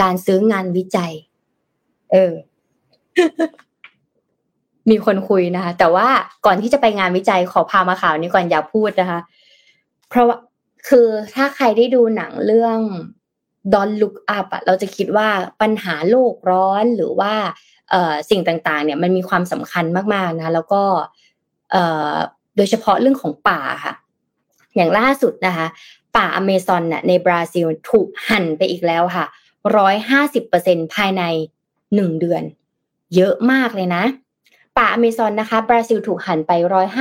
การซื้องานวิจัย เออ มีคนคุยนะคะ แต่ว่าก่อนที่จะไปงานวิจัยขอพามาข่าวนี้ก่อนอย่าพูดนะคะ เพราะว่าคือถ้าใครได้ดูหนังเรื่อง Don't Look Up อะเราจะคิดว่าปัญหาโลกร้อนหรือว่าสิ่งต่างๆ เนี่ยมันมีความสำคัญมากๆนะ แล้วก็โดยเฉพาะเรื่องของป่าค่ะ อย่างล่าสุดนะคะ ป่าอเมซอนน่ะในบราซิลถูกหั่นไปอีกแล้วค่ะร้อยห้าสิบเปอร์เซ็นภายในหนึ่งเดือน เยอะมากเลยนะ ป่าอเมซอนนะคะบราซิลถูกหันไป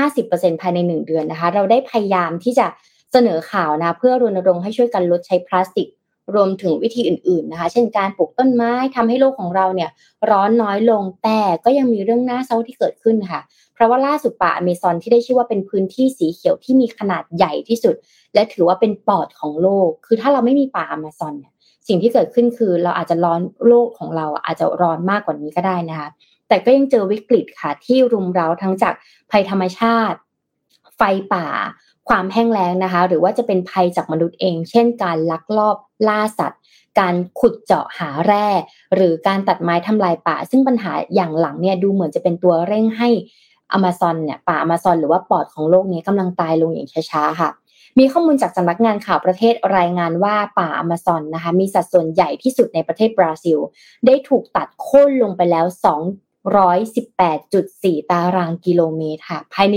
150%ภายใน 1 เดือนนะคะ เราได้พยายามที่จะเสนอข่าวนะ เพื่อรณรงค์ให้ช่วยกันลดใช้พลาสติก รวมถึงวิธีอื่นๆนะคะ เช่นการปลูกต้นไม้ทำให้โลกของเราเนี่ยร้อนน้อยลงแต่ก็ยังมีเรื่องน่าเศร้าที่เกิดขึ้นค่ะ เพราะว่าล่าสุดป่าอเมซอนที่ได้ชื่อว่าเป็นพื้นที่สีเขียวที่มีขนาดใหญ่ที่สุด และถือว่าเป็นปอดของโลก คือถ้าเราไม่มีป่าอเมซอนเนี่ยสิ่งที่เกิดขึ้นคือเราอาจจะร้อนโลกของเราอาจจะร้อนมากกว่านี้ก็ได้นะคะ แต่ก็ยังเจอวิกฤตค่ะที่รุมเร้าทั้งจากภัยธรรมชาติ ไฟป่า ความแห้งแล้งนะคะ หรือว่าจะเป็นภัยจากมนุษย์เอง เช่น การลักลอบล่าสัตว์การขุดเจาะหาแร่ หรือการตัดไม้ทำลายป่า ซึ่งปัญหาอย่างหลังเนี่ยดูเหมือนจะเป็นตัวเร่งให้อเมซอนเนี่ยป่าอเมซอนหรือว่าปอดของโลกนี้กำลังตายลงอย่างช้าๆค่ะมีข้อมูลจากสำนักงานข่าวประเทศรายงานว่าป่าอเมซอนนะคะมีสัดส่วนใหญ่ที่สุดในประเทศบราซิล ได้ถูกตัดโค่นลงไปแล้ว 218.4 ตารางกิโลเมตรค่ะภายใน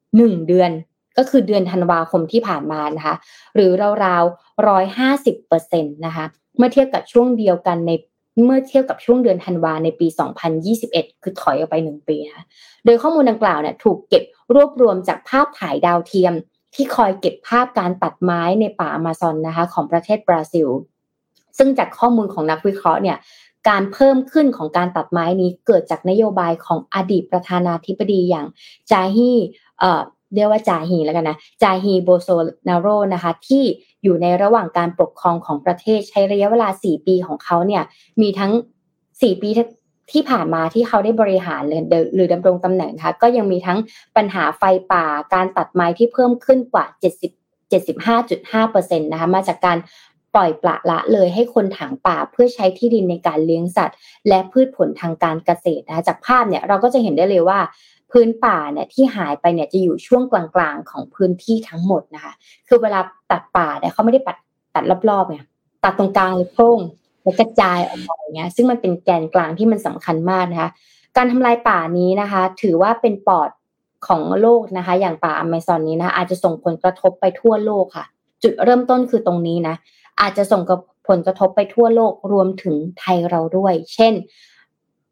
1 เดือนก็คือเดือนธันวาคมที่ผ่านมานะคะหรือราวๆ 150%นต์นะคะเมื่อเทียบกับช่วงเดียวกันในเมื่อเทียบกับช่วงเดือนธันวาในปี 2021 คือถอยออกไป 1 ปีนะะโดยข้อมูลดังกล่าวเนี่ยถูกเก็บรวบรวมจากภาพถ่ายดาวเทียม ที่คอยเก็บภาพการตัดไม้ในป่าอเมซอนนะคะของประเทศบราซิล ซึ่งจากข้อมูลของนักวิเคราะห์เนี่ย การเพิ่มขึ้นของการตัดไม้นี้เกิดจากนโยบายของอดีตประธานาธิบดีอย่างจาฮีเอ่อเรียกว่าจาฮีแล้วกันนะจาฮีโบโซนาโรนะคะที่อยู่ในระหว่างการปกครองของประเทศใช้ระยะเวลา 4 ปีของเขาเนี่ยมีทั้ง 4 ปีที่ผ่านมาที่เขาได้บริหารหรือดำรงตำแหน่งนะคะก็ยังมีทั้งปัญหาไฟป่าการตัดไม้ที่เพิ่มขึ้นกว่า 70 75.5%นะคะมาจากการ ปล่อยปละละเลยให้คนถางป่าเพื่อใช้ที่ดินในการเลี้ยงสัตว์ และพืชผลทางการเกษตรนะคะจากภาพเนี่ยเราก็จะเห็นได้เลยว่า พื้นป่าเนี่ยที่หายไปเนี่ยจะอยู่ช่วงกลางๆของพื้นที่ทั้งหมดนะคะ คือเวลาตัดป่าเนี่ยเขาไม่ได้ตัดตัดรอบๆเนี่ยตัดตรงกลางหรือโพร่งแล้วกระจายออกไปอย่างเงี้ยซึ่งมันเป็นแกนกลางที่มันสำคัญมากนะคะ การทำลายป่านี้นะคะ ถือว่าเป็นปอดของโลกนะคะ อย่างป่าอเมซอนนี้นะอาจจะส่งผลกระทบไปทั่วโลกค่ะ จุดเริ่มต้นคือตรงนี้นะ อาจจะส่งกับผลกระทบไปทั่วโลกรวมถึงไทยเราด้วย เช่น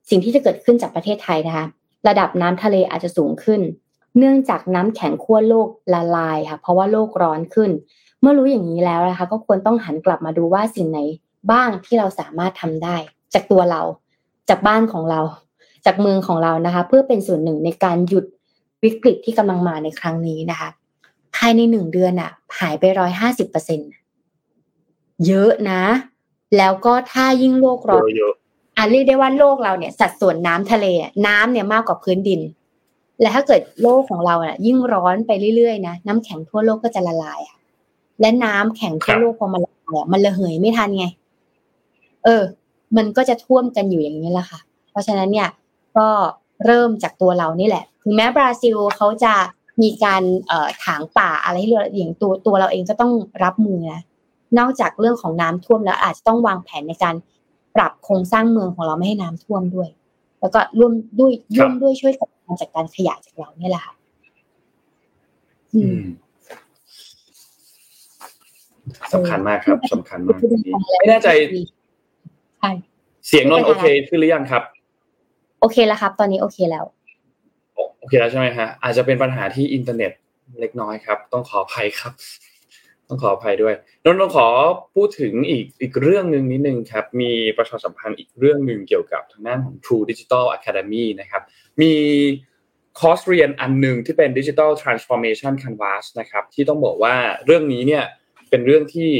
สิ่งที่จะเกิดขึ้นจากประเทศไทยนะคะระดับน้ำทะเลอาจจะสูงขึ้น เนื่องจากน้ำแข็งขั้วโลกละลายค่ะ เพราะว่าโลกร้อนขึ้น เมื่อรู้อย่างนี้แล้วนะคะ ก็ควรต้องหันกลับมาดูว่าสิ่งไหนบ้างที่เราสามารถทำได้ จากตัวเรา จากบ้านของเรา จากเมืองของเรานะคะ เพื่อเป็นส่วนหนึ่งในการหยุดวิกฤตที่กำลังมาในครั้งนี้นะคะ ภายในหนึ่งเดือนอะ หายไปร้อยห้าสิบเปอร์เซ็นต์ เยอะนะ แล้วก็ถ้ายิ่งโลกร้อนอะเรียกได้ว่าโลกเราเนี่ยสัดส่วนน้ำทะเลน้ำเนี่ยมากกว่าพื้นดิน และถ้าเกิดโลกของเราเนี่ยยิ่งร้อนไปเรื่อยๆนะน้ำแข็งทั่วโลกก็จะละลายอะและน้ำแข็งทั่วโลกพอมันละลายมันระเหยไม่ทันไง เออ มันก็จะท่วมกันอยู่อย่างนี้แหละค่ะ เพราะฉะนั้นเนี่ยก็เริ่มจากตัวเรานี่แหละถึงแม้บราซิลเขาจะมีการเอ่อถางป่าอะไรที่เราอย่างตัวตัวเราเองก็ต้องรับมือนะ นอกจากเรื่องของน้ำท่วมแล้วอาจจะต้องวางแผนในการปรับโครงสร้างเมืองของเราไม่ให้น้ำท่วมด้วย แล้วก็ร่วมด้วยร่วมด้วยช่วยกับการจัดการขยะจากเราเนี่ยแหละค่ะสำคัญมากครับสำคัญมากไม่แน่ใจใช่เสียงนนโอเคขึ้นหรือยังครับ โอเคแล้วครับ ตอนนี้โอเคแล้ว โอเคแล้วใช่ไหมฮะอาจจะเป็นปัญหาที่อินเทอร์เน็ตเล็กน้อยครับ ต้องขออภัยครับ ต้องขออภัยด้วยนนท์ขอพูดถึงอีกอีกเรื่องหนึ่งนิดนึงครับ มีประชาสัมพันธ์อีกเรื่องหนึ่งเกี่ยวกับทางด้านของ True Digital Academy นะครับ มีคอร์สเรียนอันหนึ่งที่เป็น Digital Transformation Canvas นะครับที่ต้องบอกว่าเรื่องนี้เนี่ยเป็นเรื่องที่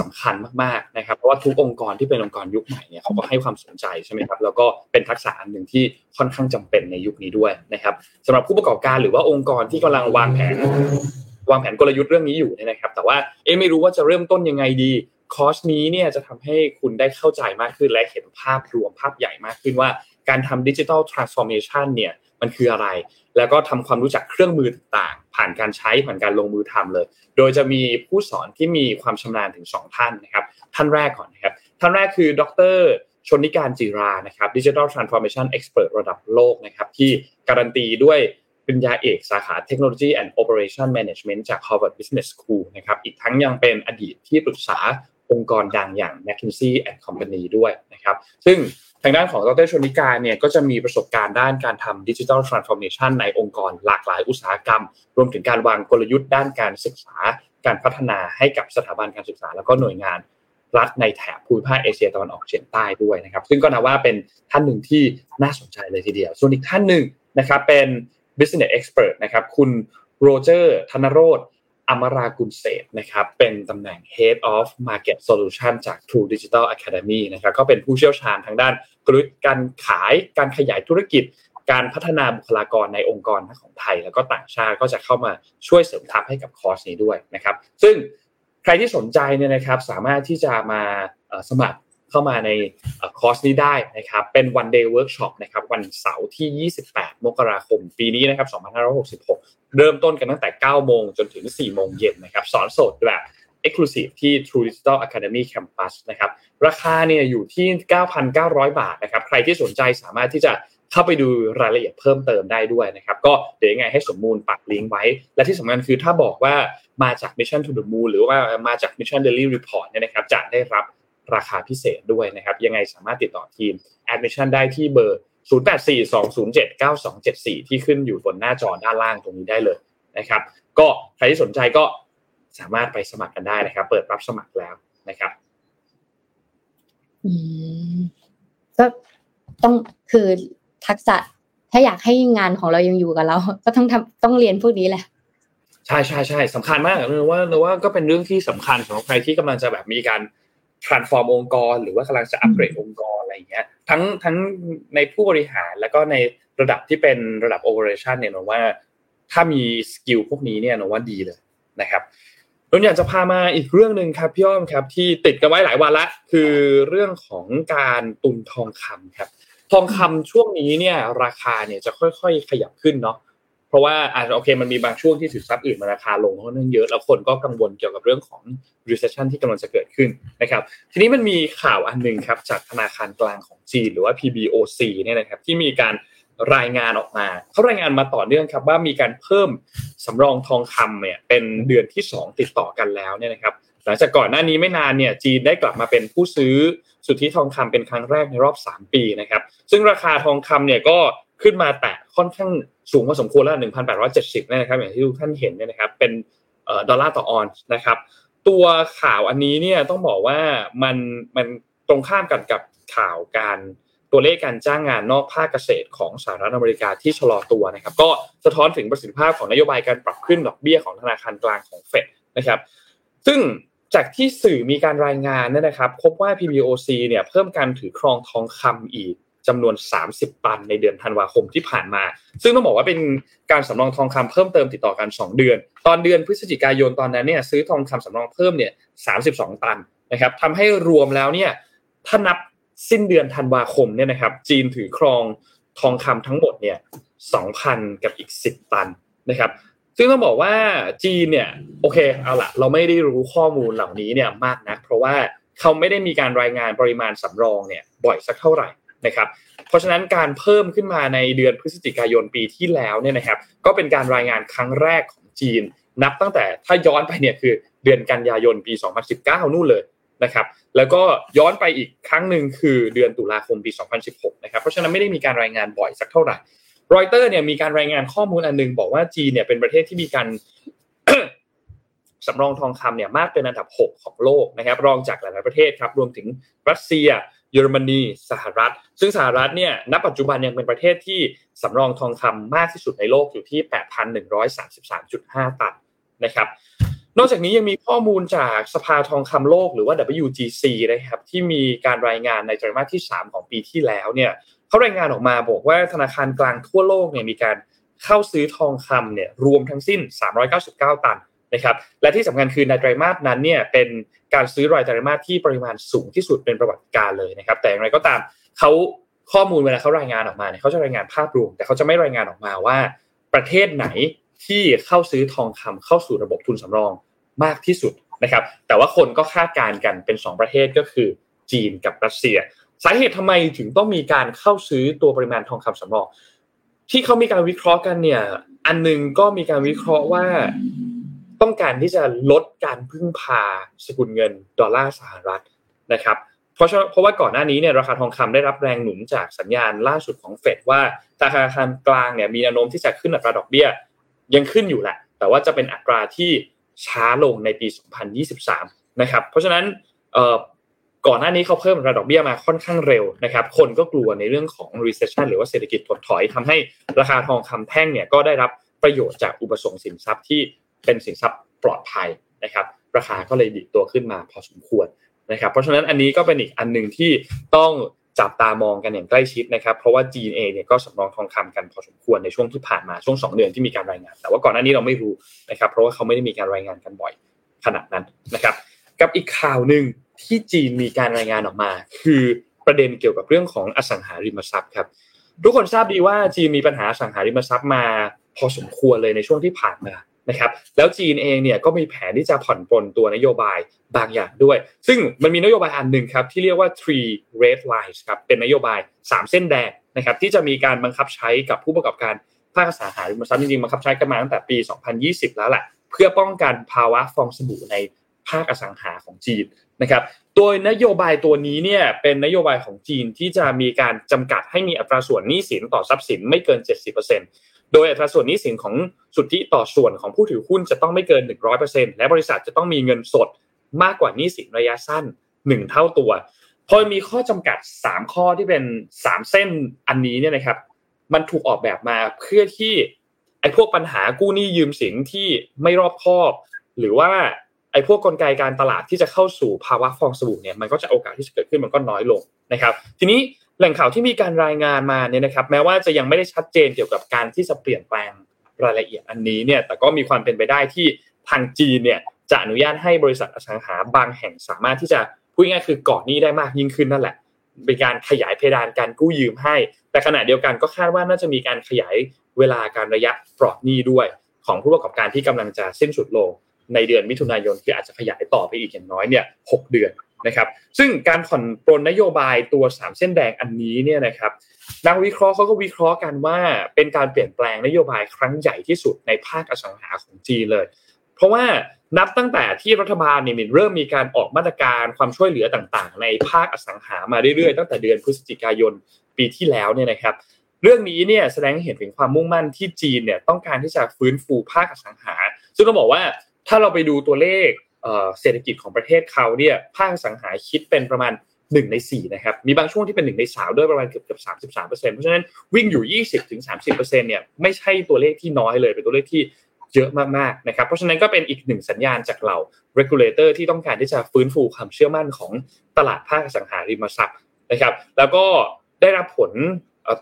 สำคัญมากๆนะครับเพราะว่าทุกองค์กรที่เป็นองค์กรยุคใหม่เนี่ยเขาก็ให้ความสนใจใช่ไหมครับแล้วก็เป็นทักษะอันหนึ่งที่ค่อนข้างจำเป็นในยุคนี้ด้วยนะครับสำหรับผู้ประกอบการหรือว่าองค์กรที่กำลังวางแผน วางแผนกลยุทธ์เรื่องนี้อยู่เนี่ยนะครับ แต่ว่าเอ๊ไม่รู้ว่าจะเริ่มต้นยังไงดีคอร์สนี้เนี่ยจะทำให้คุณได้เข้าใจมากขึ้นและเห็นภาพรวมภาพใหญ่มากขึ้นว่า การทำ digital transformation เนี่ยมันคืออะไร แล้วก็ทำความรู้จักเครื่องมือต่างๆ ผ่านการใช้ผ่านการลงมือทำเลย โดยจะมีผู้สอนที่มีความชำนาญถึง 2 ท่านนะครับ ท่านแรกก่อนนะครับ ท่านแรกคือดรชนนิการจีรานะครับ digital transformation expert ระดับโลกนะครับที่การันตีด้วย ปริญญาเอกสาขา Technology and Operation Management จาก Harvard Business School นะครับ อีกทั้งยังเป็นอดีตที่ปรึกษาองค์กรดังอย่าง McKinsey and Company ด้วยนะครับ ซึ่งทางด้านของดรชนิกาเนี่ยก็จะมีประสบการณ์ด้านการทำ digital transformation ในองค์กรหลากหลายอุตสาหกรรม รวมถึงการวางกลยุทธ์ด้านการศึกษา การพัฒนาให้กับสถาบันการศึกษา แล้วก็หน่วยงานรัฐในแถบภูมิภาคเอเชียตะวันออกเฉียงใต้ด้วยนะครับ ซึ่งก็นับว่าเป็นท่านหนึ่งที่น่าสนใจเลยทีเดียว ส่วนอีกท่านหนึ่งนะครับเป็น business expert นะครับคุณโรเจอร์ธนโรธอมรากุลเศษนะครับเป็นตำแหน่ง Head of Market Solution จาก True Digital Academy นะครับก็เป็นผู้เชี่ยวชาญทางด้านกลยุทธ์การขายการขยายธุรกิจ การพัฒนาบุคลากรในองค์กรของไทย แล้วก็ต่างชาติก็จะเข้ามาช่วยเสริมทัพให้กับคอร์สนี้ด้วยนะครับ ซึ่งใครที่สนใจเนี่ยนะครับสามารถที่จะมาสมัคร เข้ามาในคอร์สนี้ได้นะครับ เป็น one day workshop นะครับ วันเสาร์ที่ 28 มกราคม ปีนี้นะครับ 2566 เริ่มต้นกันตั้งแต่ 9 โมงจนถึง 4 โมงเย็นนะครับ สอนสดแบบ Exclusive ที่ True Digital Academy Campus นะครับ ราคาเนี่ยอยู่ที่ 9,900 บาทนะครับ ใครที่สนใจสามารถที่จะเข้าไปดูรายละเอียดเพิ่มเติมได้ด้วยนะครับ ก็เดี๋ยวยังไงให้สมมูลปักลิงก์ไว้ และที่สำคัญคือถ้าบอกว่ามาจาก Mission to the Moon หรือว่ามาจาก Mission Daily Report เนี่ยนะครับ จะได้รับ ราคาพิเศษด้วยนะครับ ยังไงสามารถติดต่อทีม Admission ได้ที่เบอร์ 0842079274 ที่ขึ้นอยู่บนหน้าจอด้านล่างตรงนี้ได้เลยนะครับ ก็ใครที่สนใจก็สามารถไปสมัครกันได้นะครับ เปิดรับสมัครแล้วนะครับอืมก็ต้องคือทักษะถ้าอยากให้งานของเรายังอยู่กับเรา ก็ต้องทำต้องเรียนพวกนี้แหละใช่ใช่ใช่สำคัญมากเลยว่าเลยว่าก็เป็นเรื่องที่สำคัญสำหรับใครที่กำลังจะแบบมีการ transform องค์กร หรือว่ากำลังจะอัปเกรดองค์กรอะไรอย่างเงี้ยทั้งทั้งในผู้บริหารแล้วก็ในระดับที่เป็นระดับ operation เนี่ยนว่า ถ้ามีสกิลพวกนี้เนี่ยนว่าดีเลยนะครับนนอยากจะพามาอีกเรื่องหนึ่งครับพี่อ้อมครับ ที่ติดกันไว้หลายวันละ คือเรื่องของการตุนทองคำครับ ทองคำช่วงนี้เนี่ย ราคาเนี่ยจะค่อย ๆ ขยับขึ้นเนาะ เพราะว่าอ่าโอเคมันมีบางช่วงที่สินทรัพย์อื่นมันราคาลงค่อนข้างเยอะแล้วคนก็กังวลเกี่ยวกับเรื่องของ recession ที่กำลังจะเกิดขึ้นนะครับ ทีนี้มันมีข่าวอันหนึ่งครับจากธนาคารกลางของจีนหรือว่า PBOC เนี่ยนะครับที่มีการรายงานออกมาเขารายงานมาต่อเนื่องครับว่ามีการเพิ่มสำรองทองคำเนี่ยเป็นเดือนที่ 2 ติดต่อกันแล้วเนี่ยนะครับหลังจากก่อนหน้านี้ไม่นานเนี่ยจีนได้กลับมาเป็นผู้ซื้อสุทธิทองคำเป็นครั้งแรกในรอบ 3 ปีนะครับซึ่งราคาทองคำเนี่ยก็ ขึ้นมาแตะค่อนข้างสูงพอสมควรแล้ว 1,870นะครับ อย่างที่ทุกท่านเห็นเนี่ยนะครับ เป็นดอลลาร์ต่อออนซ์นะครับ ตัวข่าวอันนี้เนี่ยต้องบอกว่ามันมันตรงข้ามกันกับข่าวการตัวเลขการจ้างงานนอกภาคเกษตรของสหรัฐอเมริกาที่ชะลอตัวนะครับ ก็สะท้อนถึงประสิทธิภาพของนโยบายการปรับขึ้นดอกเบี้ยของธนาคารกลางของเฟดนะครับ ซึ่งจากที่สื่อมีการรายงานเนี่ยนะครับ พบว่า PBOC เนี่ยเพิ่มการถือครองทองคำอีก จำนวน 30 ตันในเดือนธันวาคมที่ผ่านมา ซึ่งต้องบอกว่าเป็นการสำรองทองคำเพิ่มเติมติดต่อกัน 2 เดือน ตอนเดือนพฤศจิกายนตอนนั้นเนี่ยซื้อทองคำสำรองเพิ่มเนี่ย32 ตันนะครับทำให้รวมแล้วเนี่ยถ้านับสิ้นเดือนธันวาคมเนี่ยนะครับจีนถือครองทองคำทั้งหมดเนี่ย2,000 กับอีก 10 ตันนะครับซึ่งต้องบอกว่าจีนเนี่ยโอเคเอาละเราไม่ได้รู้ข้อมูลเหล่านี้เนี่ยมากนะเพราะว่าเขาไม่ได้มีการรายงานปริมาณสำรองเนี่ยบ่อยสักเท่าไหร่ นะครับเพราะฉะนั้นการเพิ่มขึ้นมาในเดือนพฤศจิกายนปีที่แล้วเนี่ยนะครับก็เป็นการรายงานครั้งแรกของจีน นับตั้งแต่ถ้าย้อนไปเนี่ยคือเดือนกันยายนปี 2019 นู่นเลยนะครับแล้วก็ย้อนไปอีกครั้งหนึ่งคือเดือนตุลาคมปี 2016 นะครับเพราะฉะนั้นไม่ได้มีการรายงานบ่อยสักเท่าไหร่รอยเตอร์เนี่ยมีการรายงานข้อมูลอันนึง บอกว่าจีนเนี่ยเป็นประเทศที่มีการสำรองทองคำเนี่ยมากเป็นอันดับ 6 ของโลกนะครับ รองจากหลายๆประเทศครับ รวมถึงรัสเซีย เยอรมนีสหรัฐ ซึ่งสหรัฐเนี่ยณปัจจุบันยังเป็นประเทศที่สำรองทองคำมากที่สุดในโลกอยู่ที่ 8,133.5 ตันนะครับนอกจากนี้ยังมีข้อมูลจากสภาทองคำโลกหรือว่า WGC นะครับที่มีการรายงานในไตรมาสที่ 3 ของปีที่แล้วเนี่ยเขารายงานออกมาบอกว่าธนาคารกลางทั่วโลกเนี่ยมีการเข้าซื้อทองคำเนี่ยรวมทั้งสิ้น 399 ตัน นะครับและที่สำคัญคือในไตรมาสนั้นเนี่ยเป็นการซื้อรายไตรมาสที่ปริมาณสูงที่สุดเป็นประวัติการเลยนะครับ แต่อย่างไรก็ตามเขาข้อมูลเวลาเขารายงานออกมาเนี่ยเขาจะรายงานภาพรวม แต่เขาจะไม่รายงานออกมาว่า ประเทศไหนที่เข้าซื้อทองคำเข้าสู่ระบบทุนสำรองมากที่สุดนะครับ แต่ว่าคนก็คาดการณ์กันเป็น 2 ประเทศก็คือจีนกับรัสเซีย สาเหตุทำไมถึงต้องมีการเข้าซื้อตัวปริมาณทองคำสำรอง ที่เขามีการวิเคราะห์กันเนี่ย อันนึงก็มีการวิเคราะห์ว่า ต้องการที่จะลดการพึ่งพาสกุลเงินดอลลาร์สหรัฐนะครับเพราะเพราะว่าก่อนหน้านี้เนี่ยราคาทองคำได้รับแรงหนุนจากสัญญาณล่าสุดของเฟดว่าธนาคารกลางเนี่ยมีแนวโน้มที่จะขึ้นอัตราดอกเบี้ย ยังขึ้นอยู่แหละ แต่ว่าจะเป็นอัตราที่ช้าลงในปี 2023 นะครับ เพราะฉะนั้นก่อนหน้านี้เขาเพิ่มระดอกเบี้ยมาค่อนข้างเร็วนะครับ คนก็กลัวในเรื่องของ recession หรือว่าเศรษฐกิจถดถอยทำให้ราคาทองคำแท่งเนี่ยก็ได้รับประโยชน์จากอุปสงค์สินทรัพย์ที่ เป็นสินทรัพย์ปลอดภัยนะครับ ราคาก็เลยดิตัวขึ้นมาพอสมควรนะครับ เพราะฉะนั้นอันนี้ก็เป็นอีกอันหนึ่งที่ต้องจับตามองกันอย่างใกล้ชิดนะครับ เพราะว่าจีนเองเนี่ยก็สำรองทองคำกันพอสมควรในช่วงที่ผ่านมาช่วง 2 เดือนที่มีการรายงาน แต่ว่าก่อนหน้านี้เราไม่รู้นะครับ เพราะว่าเขาไม่ได้มีการรายงานกันบ่อยขนาดนั้นนะครับ กับอีกข่าวหนึ่งที่จีนมีการรายงานออกมา คือประเด็นเกี่ยวกับเรื่องของอสังหาริมทรัพย์ครับทุกคนทราบดีว่าจีนมีปัญหาอสังหาริมทรัพย์มา พอสมควรเลยในช่วงที่ผ่านมา นะครับแล้วจีนเองเนี่ยก็มีแผนที่จะผ่อนปลนตัวนโยบายบางอย่างด้วย ซึ่งมันมีนโยบายอันหนึ่งครับที่เรียกว่า three red lines ครับเป็นนโยบาย 3 เส้นแดงนะครับที่จะมีการบังคับใช้กับผู้ประกอบการภาคสังหาริมทรัพย์จริงๆบังคับใช้กันมาตั้งแต่ปี 2020 แล้วแหละเพื่อป้องกันภาวะฟองสบู่ในภาคอสังหาของจีนนะครับ โดยนโยบายตัวนี้เนี่ยเป็นนโยบายของจีนที่จะมีการจำกัดให้มีอัตราส่วนหนี้สินต่อทรัพย์สินไม่เกิน 70%โดยอัตราส่วนหนี้สินของสุทธิต่อส่วนของผู้ถือหุ้นจะต้องไม่เกิน 100%และบริษัทจะต้องมีเงินสดมากกว่าหนี้สินระยะสั้น 1 เท่าตัว พอมีข้อจำกัด 3 ข้อที่เป็น 3 เส้นอันนี้เนี่ยนะครับ มันถูกออกแบบมาเพื่อที่ไอ้พวกปัญหากู้หนี้ยืมสินที่ไม่รอบคอบ หรือว่า ไอ้พวกกลไกการตลาดที่จะเข้าสู่ภาวะฟองสบู่เนี่ยมันก็จะโอกาสที่จะเกิดขึ้นมันก็น้อยลงนะครับ ทีนี้แหล่งข่าวที่มีการรายงานมาเนี่ยนะครับ แม้ว่าจะยังไม่ได้ชัดเจนเกี่ยวกับการที่จะเปลี่ยนแปลงรายละเอียดอันนี้เนี่ยแต่ก็มีความเป็นไปได้ที่ทางจีนเนี่ยจะอนุญาตให้บริษัทอสังหาบางแห่งสามารถที่จะพูดง่ายคือก่อนนี้ได้มากยิ่งขึ้นนั่นแหละ เป็นการขยายเพดานการกู้ยืมให้ แต่ขณะเดียวกันก็คาดว่าน่าจะมีการขยายเวลาการระยะปลอดหนี้ด้วย ของผู้ประกอบการที่กำลังจะสิ้นสุดลง ในเดือนมิถุนายนคืออาจจะขยายต่อไปอีกอย่างน้อยเนี่ยหเดือนนะครับซึ่งการผ่อนปลนนโยบายตัว 3 เส้นแดงอันนี้เนี่ยนะครับนักวิเคราะห์เขาก็วิเคราะห์กันว่าเป็นการเปลี่ยนแปลงนโยบายครั้งใหญ่ที่สุดในภาคอสังหาของจีนเลย เพราะว่านับตั้งแต่ที่รัฐบาลเนี่ยเริ่มมีการออกมาตรการความช่วยเหลือต่างๆ ในภาคอสังหามาเรื่อยๆ ตั้งแต่เดือนพฤศจิกายนปีที่แล้วเนี่ยนะครับเรื่องนี้เนี่ยแสดงให้เห็นถึงความมุ่งมั่นที่จีนเนี่ยต้องการที่จะฟื้นฟูภาคอสังหา ซึ่งต้องบอกว่า ถ้าเราไปดูตัวเลขเศรษฐกิจของประเทศเขาเนี่ยภาคสังหาคิดเป็นประมาณหนึ่งในสี่นะครับ มีบางช่วงที่เป็นหนึ่งในสามด้วยประมาณเกือบเกือบสามสิบสามเปอร์เซ็นต์เพราะฉะนั้นวิ่งอยู่ยี่สิบถึงสามสิบเปอร์เซ็นต์เนี่ยไม่ใช่ตัวเลขที่น้อยเลยเป็นตัวเลขที่เยอะมากๆนะครับ เพราะฉะนั้นก็เป็นอีกหนึ่งสัญญาณจากเหล่า regulator ที่ต้องการที่จะฟื้นฟูความเชื่อมั่นของตลาดภาคสังหาริมทรัพย์นะครับ แล้วก็ได้รับผล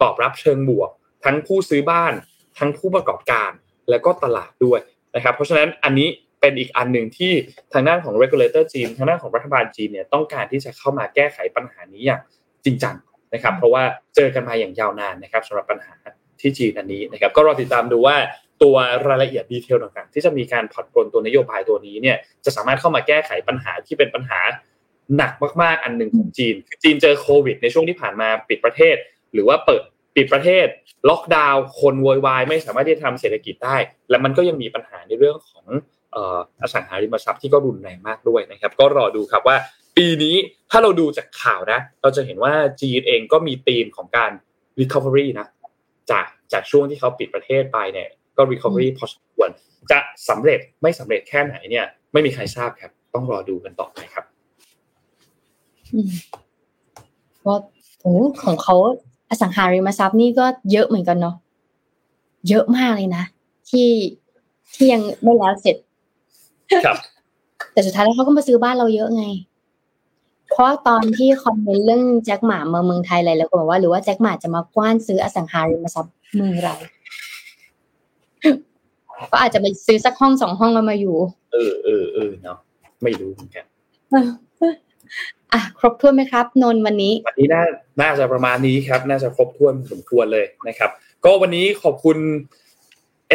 ตอบรับเชิงบวก ทั้งผู้ซื้อบ้าน ทั้งผู้ประกอบการ และก็ตลาดด้วยนะครับ เพราะฉะนั้นอันนี้ เป็นอีกอันหนึ่งที่ทางด้านของ regulator จีน ทางด้านของรัฐบาลจีนเนี่ยต้องการที่จะเข้ามาแก้ไขปัญหานี้อย่างจริงจังนะครับ เพราะว่าเจอกันมาอย่างยาวนานนะครับสำหรับปัญหาที่จีนอันนี้นะครับ ก็รอติดตามดูว่าตัวรายละเอียด detail ต่างๆ ที่จะมีการผ่อนปลนตัวนโยบายตัวนี้เนี่ยจะสามารถเข้ามาแก้ไขปัญหาที่เป็นปัญหาหนักมากๆอันหนึ่งของจีนคือจีนเจอโควิด ในช่วงที่ผ่านมาปิดประเทศ หรือว่าเปิดปิดประเทศ ล็อกดาวน์คนโวยวายไม่สามารถที่จะทำเศรษฐกิจได้ และมันก็ยังมีปัญหาในเรื่องของ อสังหาริมทรัพย์ที่ก็รุนแรงมากด้วยนะครับ ก็รอดูครับว่าปีนี้ถ้าเราดูจากข่าวนะ เราจะเห็นว่าจีนเองก็มีธีมของการ recovery นะ จากจากช่วงที่เขาปิดประเทศไปเนี่ยก็ recovery พอสมควรจะสำเร็จไม่สำเร็จแค่ไหนเนี่ย ไม่มีใครทราบครับ ต้องรอดูกันต่อไปครับว่าโอ้ของเขาอสังหาริมทรัพย์นี่ก็เยอะเหมือนกันเนาะเยอะมากเลยนะ ที่ที่ยังไม่แล้วเสร็จ ครับ แต่สุดท้ายแล้วเขาก็มาซื้อบ้านเราเยอะไง เพราะตอนที่คอมเมนต์เรื่องแจ็คหมามาเมืองไทยอะไรแล้วก็บอกว่าหรือว่าแจ็คหมาจะมากว้านซื้ออสังหาริมทรัพย์เมืองเราก็อาจจะไปซื้อสักห้องสองห้องแล้วมาอยู่ เออเออเออเนาะไม่รู้เหมือนกันอะครบถ้วนไหมครับ นนวันนี้ วันนี้น่าน่าจะประมาณนี้ครับ น่าจะครบถ้วนสมควรเลยนะครับ ก็วันนี้ขอบคุณ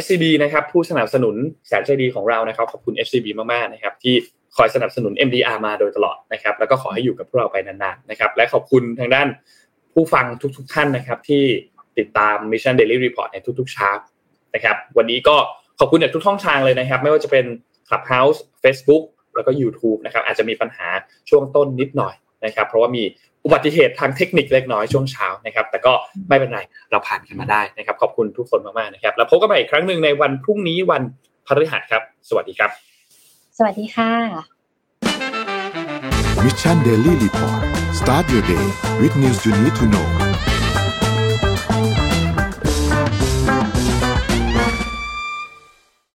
SCB นะครับผู้สนับสนุนแสนใจดีของเรานะครับขอบคุณ SCB มากๆนะครับที่คอยสนับสนุน MDR มาโดยตลอดนะครับแล้วก็ขอให้อยู่กับพวกเราไปนานๆนะครับและขอบคุณทางด้านผู้ฟังทุกๆท่านนะครับที่ติดตาม Mission Daily Report ในทุกๆเช้านะครับวันนี้ก็ขอบคุณจากทุกช่องทางเลยนะครับ ไม่ว่าจะเป็น Clubhouse Facebook แล้วก็ YouTube นะครับอาจจะมีปัญหาช่วงต้นนิดหน่อยนะครับเพราะว่ามี อุบัติเหตุทางเทคนิคเล็กน้อยช่วงเช้านะครับ แต่ก็ไม่เป็นไรเราผ่านกันมาได้นะครับ ขอบคุณทุกคนมากๆนะครับ แล้วพบกันใหม่อีกครั้งหนึ่งในวันพรุ่งนี้วันพฤหัสครับ สวัสดีครับ สวัสดีค่ะ Mission Daily Report start your day with news you need to know